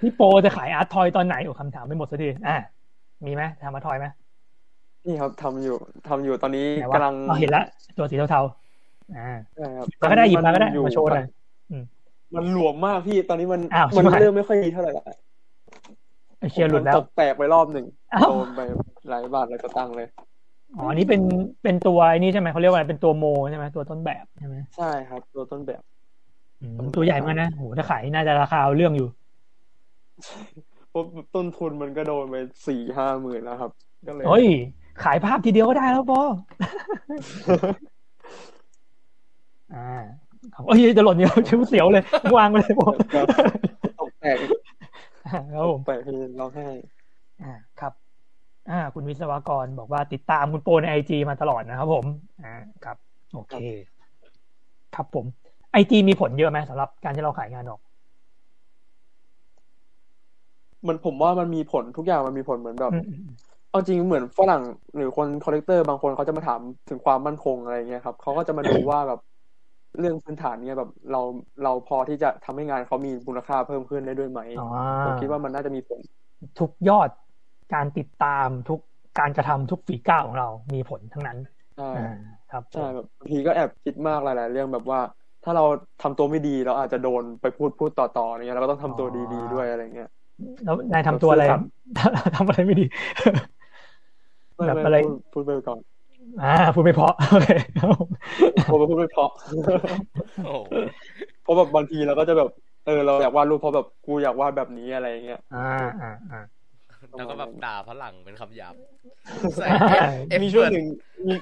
พี่โปจะขาย art toy ตอนไหนโอ้คำถามไม่หมดสักทีอ่ามีไหมทำ art toy ไหม นี่ครับทำอยู่ทำอยู่ตอนนี้ไหนวะกำลังอ๋อเห็นละตัวสีเทาๆอ่าใช่ครับมาก็ได้หยิบมาก็ได้อยู่มาโชว์หน่อยมันหลวมมากพี่ตอนนี้มันอ้าวมันชิบหายเริ่มไม่ค่อยดีเท่าไหร่ละไอเชียร์หลุดแล้วมันตกแตกไปรอบหนึ่งอ้าวโดนไปหลายบาทหลายสตังค์เลยอ๋ออันนี้เป็นเป็นตัวไอ้นี่ใช่ไหมเขาเรียกว่าอะไรเป็นตัวโมใช่ไหมตัวต้นแบบใช่ไหมใช่ครับ ตัวต้นแบบอืมตัวใหญ่เหมากนนะโหถ้าขายน่าจะราคาเอาเรื่องอยู่เพราะต้นทุนมันก็โดนไปสี่ห้าหมื่นแล้วครับ ก็เลยเฮ้ย ขายภาพทีเดียวก็ได้แล้วปออ่าครับเอ้ยจะหล่นเดียวชิวเสียวเลยวางไปเลยปอตกแตกครับผมไปพี่ร้องไห้อ่าครับ อ่า คุณวิศวกรบอกว่าติดตามคุณโปในไอจีมาตลอดนะครับผม อ่าครับ โอเค ครับผมไอจีมีผลเยอะไหมสำหรับการที่เราขายงานออก มันผมว่ามันมีผลทุกอย่างมันมีผลเหมือนแบบอืมอืม เอาจริงเหมือนฝรั่งหรือคนคอลเลกเตอร์บางคนเขาจะมาถามถึงความมั่นคงอะไรเงี้ยครับเขาก็จะมาดูว่าแบบเรื่องพื้นฐานเนี่ยแบบเราเราพอที่จะทำให้งานเขามีมูลค่าเพิ่มขึ้นได้ด้วยไหมอ๋อผมคิดว่ามันน่าจะมีผล ทุกยอดการติดตามทุกการกระทำทุกฝีก้าวของเรามีผลทั้งนั้นใช่อ่าครับใช่แบบบางทีก็แอบคิดมากหลาย ๆ เรื่องแบบว่า ถ้าเราทำตัวไม่ดีเราอาจจะโดนไปพูดพูดต่อๆอย่างเงี้ยเราก็ต้องทำตัวดี ๆ ด้วยอะไรเงี้ยแล้วนายทำตัวอะไรครับทำอะไรไม่ดีไม่ แบบไม่อะไรพูดพูดไปก่อน อ่า พูดไม่เพราะโอเคครับผมผมพูดไม่เพราะโอ้โหเพราะแบบบางทีเราก็จะแบบ เออ เราอยากวาดรูปเพราะแบบกูอยากวาดแบบนี้อะไรเงี้ยอ่าอ่าอ่าแล้วก็แบบด่าฝรั่งเป็นคำหยาบใช่ใส่เอฟมีเฟช่วงกต์หนึ่งมี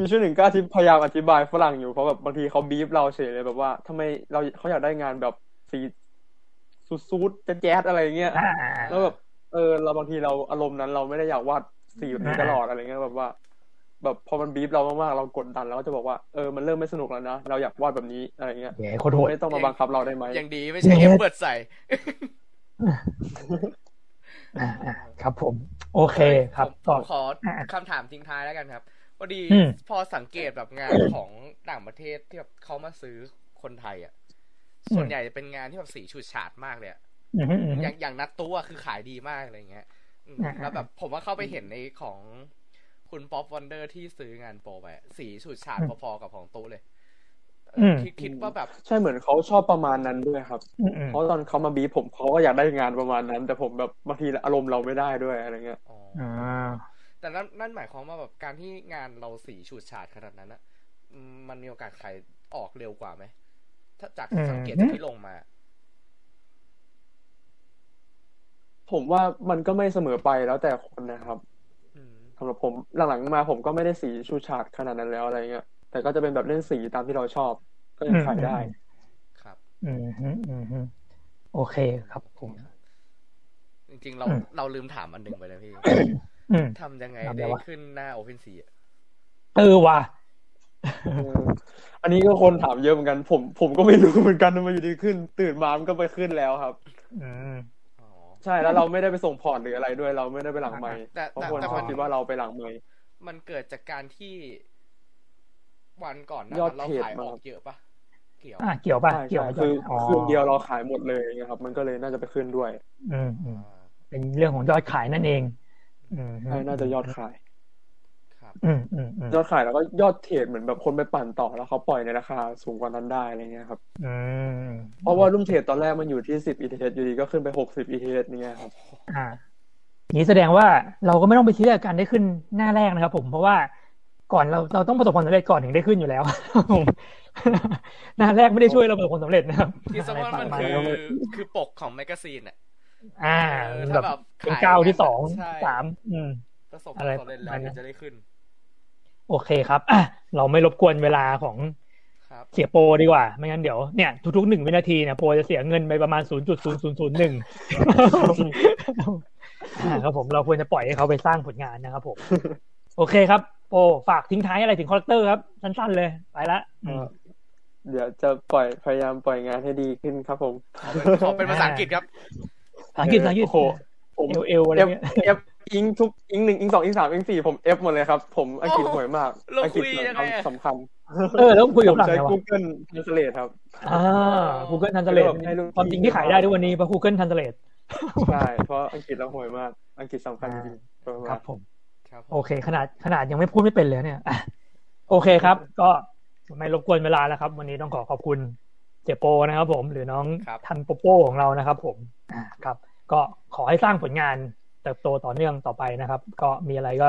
มีช่วงหนึ่งก็ที่พยายามอธิบายฝรั่งอยู่เพราะแบบบางทีเขาบีฟเราเฉยเลยแบบว่าทำไมเราเขาอยากได้งานแบบสีซูดๆแจ๊ดๆอะไรเงี้ยอ่าอ่าแล้วแบบ เออเราบางทีเราอารมณ์นั้นเราไม่ได้อยากวาดสีแบบนี้ตลอดอะไรเงี้ยแบบว่า แบบพอมันบีบเรามากๆเรากดดันเราก็จะบอกว่าเออมันเริ่มไม่สนุกแล้วนะเราอยากวาดแบบนี้อะไรเงี้ยเย้โคตรโหดไม่ต้องมาบังคับเราได้ไหมยังดีไม่ใช่เอฟเปิดใส่อ่าอ่าครับผม โอเคครับผมต่อผมขออะคำถามทิ้งท้ายแล้วกันครับพอดีอืมพอสังเกตแบบงานของต่างประเทศที่แบบเขามาซื้อคนไทยอะอืมส่วนใหญ่จะเป็นงานที่แบบสีฉูดฉาดมากเลยอะ อืมอืมอืมอย่างอย่างนัดตัวคือขายดีมากอะไรเงี้ยอืมอ่าแล้วแบบผมว่าเข้าไปเห็นในของคุณป๊อปวันเดอร์ที่ซื้องานโปรไปอะสีฉูดฉาดพอๆกับของตู้เลยเอออมคิดคิดว่าแบบ ใช่เหมือนเขาชอบประมาณนั้นด้วยครับอืมอืมเพราะตอนเขามาบีบผมเขาก็อยากได้งานประมาณนั้น แต่ผมแบบบางทีอารมณ์เราไม่ได้ด้วยอะไรเงี้ยอ๋อออ่าแต่นั่นนั่นหมายความว่าแบบการที่งานเราสีฉูดฉาดขนาดนั้นอะอืมมันมีโอกาสขายออกเร็วกว่าไหมถ้าจากสังเกตจากที่ลงมา ผมว่ามันก็ไม่เสมอไปแล้วแต่คนนะครับอืมสำหรับผมหลังๆมาผมก็ไม่ได้สีชูชาดขนาดนั้นแล้วอะไรเงี้ยแต่ก็จะเป็นแบบเล่นสีตามที่เราชอบ ก็ยังขายได้ครับ อืมอืมอืมอืมโอเคครับผมจริงๆเราอืมเราลืมถามอันหนึ่งไปนะพี่อืมทำยังไงทำอะไรได้วะขึ้นหน้า OpenSea อะเออว่ะเอออันนี้ก็คนถามเยอะเหมือนกัน ผม ผมก็ไม่รู้เหมือนกันทำไมาอยู่ดีขึ้น ตื่นมามันก็ไปขึ้นแล้วครับ อืมอ๋อ ใช่แล้วเราไม่ได้ไปส่งพอร์ตหรืออะไรด้วย เราไม่ได้ไปหลังไมค์แต่เพราะแต่คนแต่ชอมับนคิดว่าเราไปหลังไมค์มันเกิดจากการที่วันก่อนหนะยอดเราเทรดขายอมาอกเยอะปะเกี่ยวอ่าเกี่ยวป่ะใช่เกี่ยวใช่ป่ะคืออ๋อคืนเดียวเราขายหมดเลยนะครับ มันก็เลยน่าจะไปขึ้นด้วย อืมอืมอ่าเป็นเรื่องของยอดขายนั่นเอง อืมใช่น่าจะยอดขาย ครับอืมอืมอืมยอดขายแล้วก็ยอดเทรดเหมือนแบบคนไปปั่นต่อแล้วเขาปล่อยในราคาสูงกว่านั้นได้อะไรเงี้ยครับอืมเพราะว่ารุ่มเทรดตอนแรกมันอยู่ที่สิบ ETH อยู่ดีก็ขึ้นไปหกสิบ ETH เนี่ยครับ อ่าอย่างนี้แสดงว่าเราก็ไม่ต้องไปเชื่อการได้ขึ้นหน้าแรกนะครับ ผมเพราะว่าก่อนเราเราต้องประสบความสำเร็จก่อนถึงได้ขึ้นอยู่แล้วผมหน้าแรกไม่ได้ช่วยเราประสบความสำเร็จนะครับที่สมมติมันะไรคือประาณนั้นคือปกของแมกกาซีนอะอ่าเออแบถ้าบแบบเป็นขายก้าวที่สองใช่สามอืมประสบคอะวามไรสำเร็จแล้วประมาณนั้นถึงจะได้ขึ้น โอเคครับอะเราไม่รบกวนเวลาของครับเสียโปรดีกว่า ไม่งั้นเดี๋ยวเนี่ยทุกๆหนึ่งวินาทีเนี่ยโปรจะเสียเงินไปประมาณศูนย์จุดศูนย์ศูนย์ศูนย์หนึ่งครับผมเราควรจะปล่อยให้เขาไปสร้างผลงานนะครับผมโอเคครับโปรฝากทิ้งท้ายอะไรถึง collector ครับ สั้นๆเลย ไปละอืมเดี๋ยวจะปล่อยพยายามปล่อยงานให้ดีขึ้นครับผมขอเป็นขอเป็นภาษาอังกฤษครับภาษาอังกฤษภาษาอังกฤษโอ้โหผมเอลเอลอะไร F เงี้ย F Eng ทุก Eng หนึ่ง Eng สอง Eng สาม Eng สี่ผม F หมดเลยครับ ผมอังกฤษห่วยมากเราอังกฤษคุยยังไงอะสำคัญเออแล้วคุยกับผมหลังใช้ไงวะ Google Translate ครับ อ่า Google Translate ให้ลูกความจริงที่ขายได้ทุกวันนี้เพราะ Google Translate ใช่เพราะอังกฤษเราห่วยมาก อังกฤษสำคัญจริงๆห่วยคมารักบผมครับผมโอเค ขนาดขนาดยังไม่พูดไม่เป็นเลยเนี่ยอะโอเคครับ ก็ไม่รบกวนเวลาแล้วครับ วันนี้ต้องขอขอบคุณเจโปนะครับผมหรือน้องครับทันโปโป้ของเรานะครับ ผมอ่าครับ ก็ขอให้สร้างผลงาน เติบโตต่อเนื่องต่อไปนะครับ ก็มีอะไรก็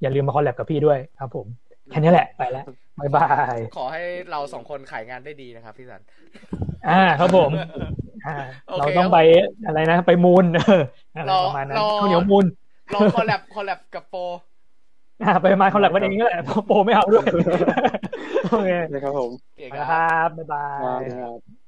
อย่าลืมมาคอลแลบกับพี่ด้วยครับผม แค่นี้แหละไปแล้วบายบาย ขอให้เราสองคนขายงานได้ดีนะครับพี่สัน อ่าครับผมอ่าโอเคเราต้องไปอะไรนะ ไปมูลเอออะไรรอประมาณนั้นรอข้าวเหนียวมูลลองคอลแลบคอลแลบกับโปรอ่าไปมาคอลแลบกันเองก็แหละโปรไม่เอาด้วย โอเคนะครับผมเก่งไปคแล้วรับครับบ๊ายบายครับ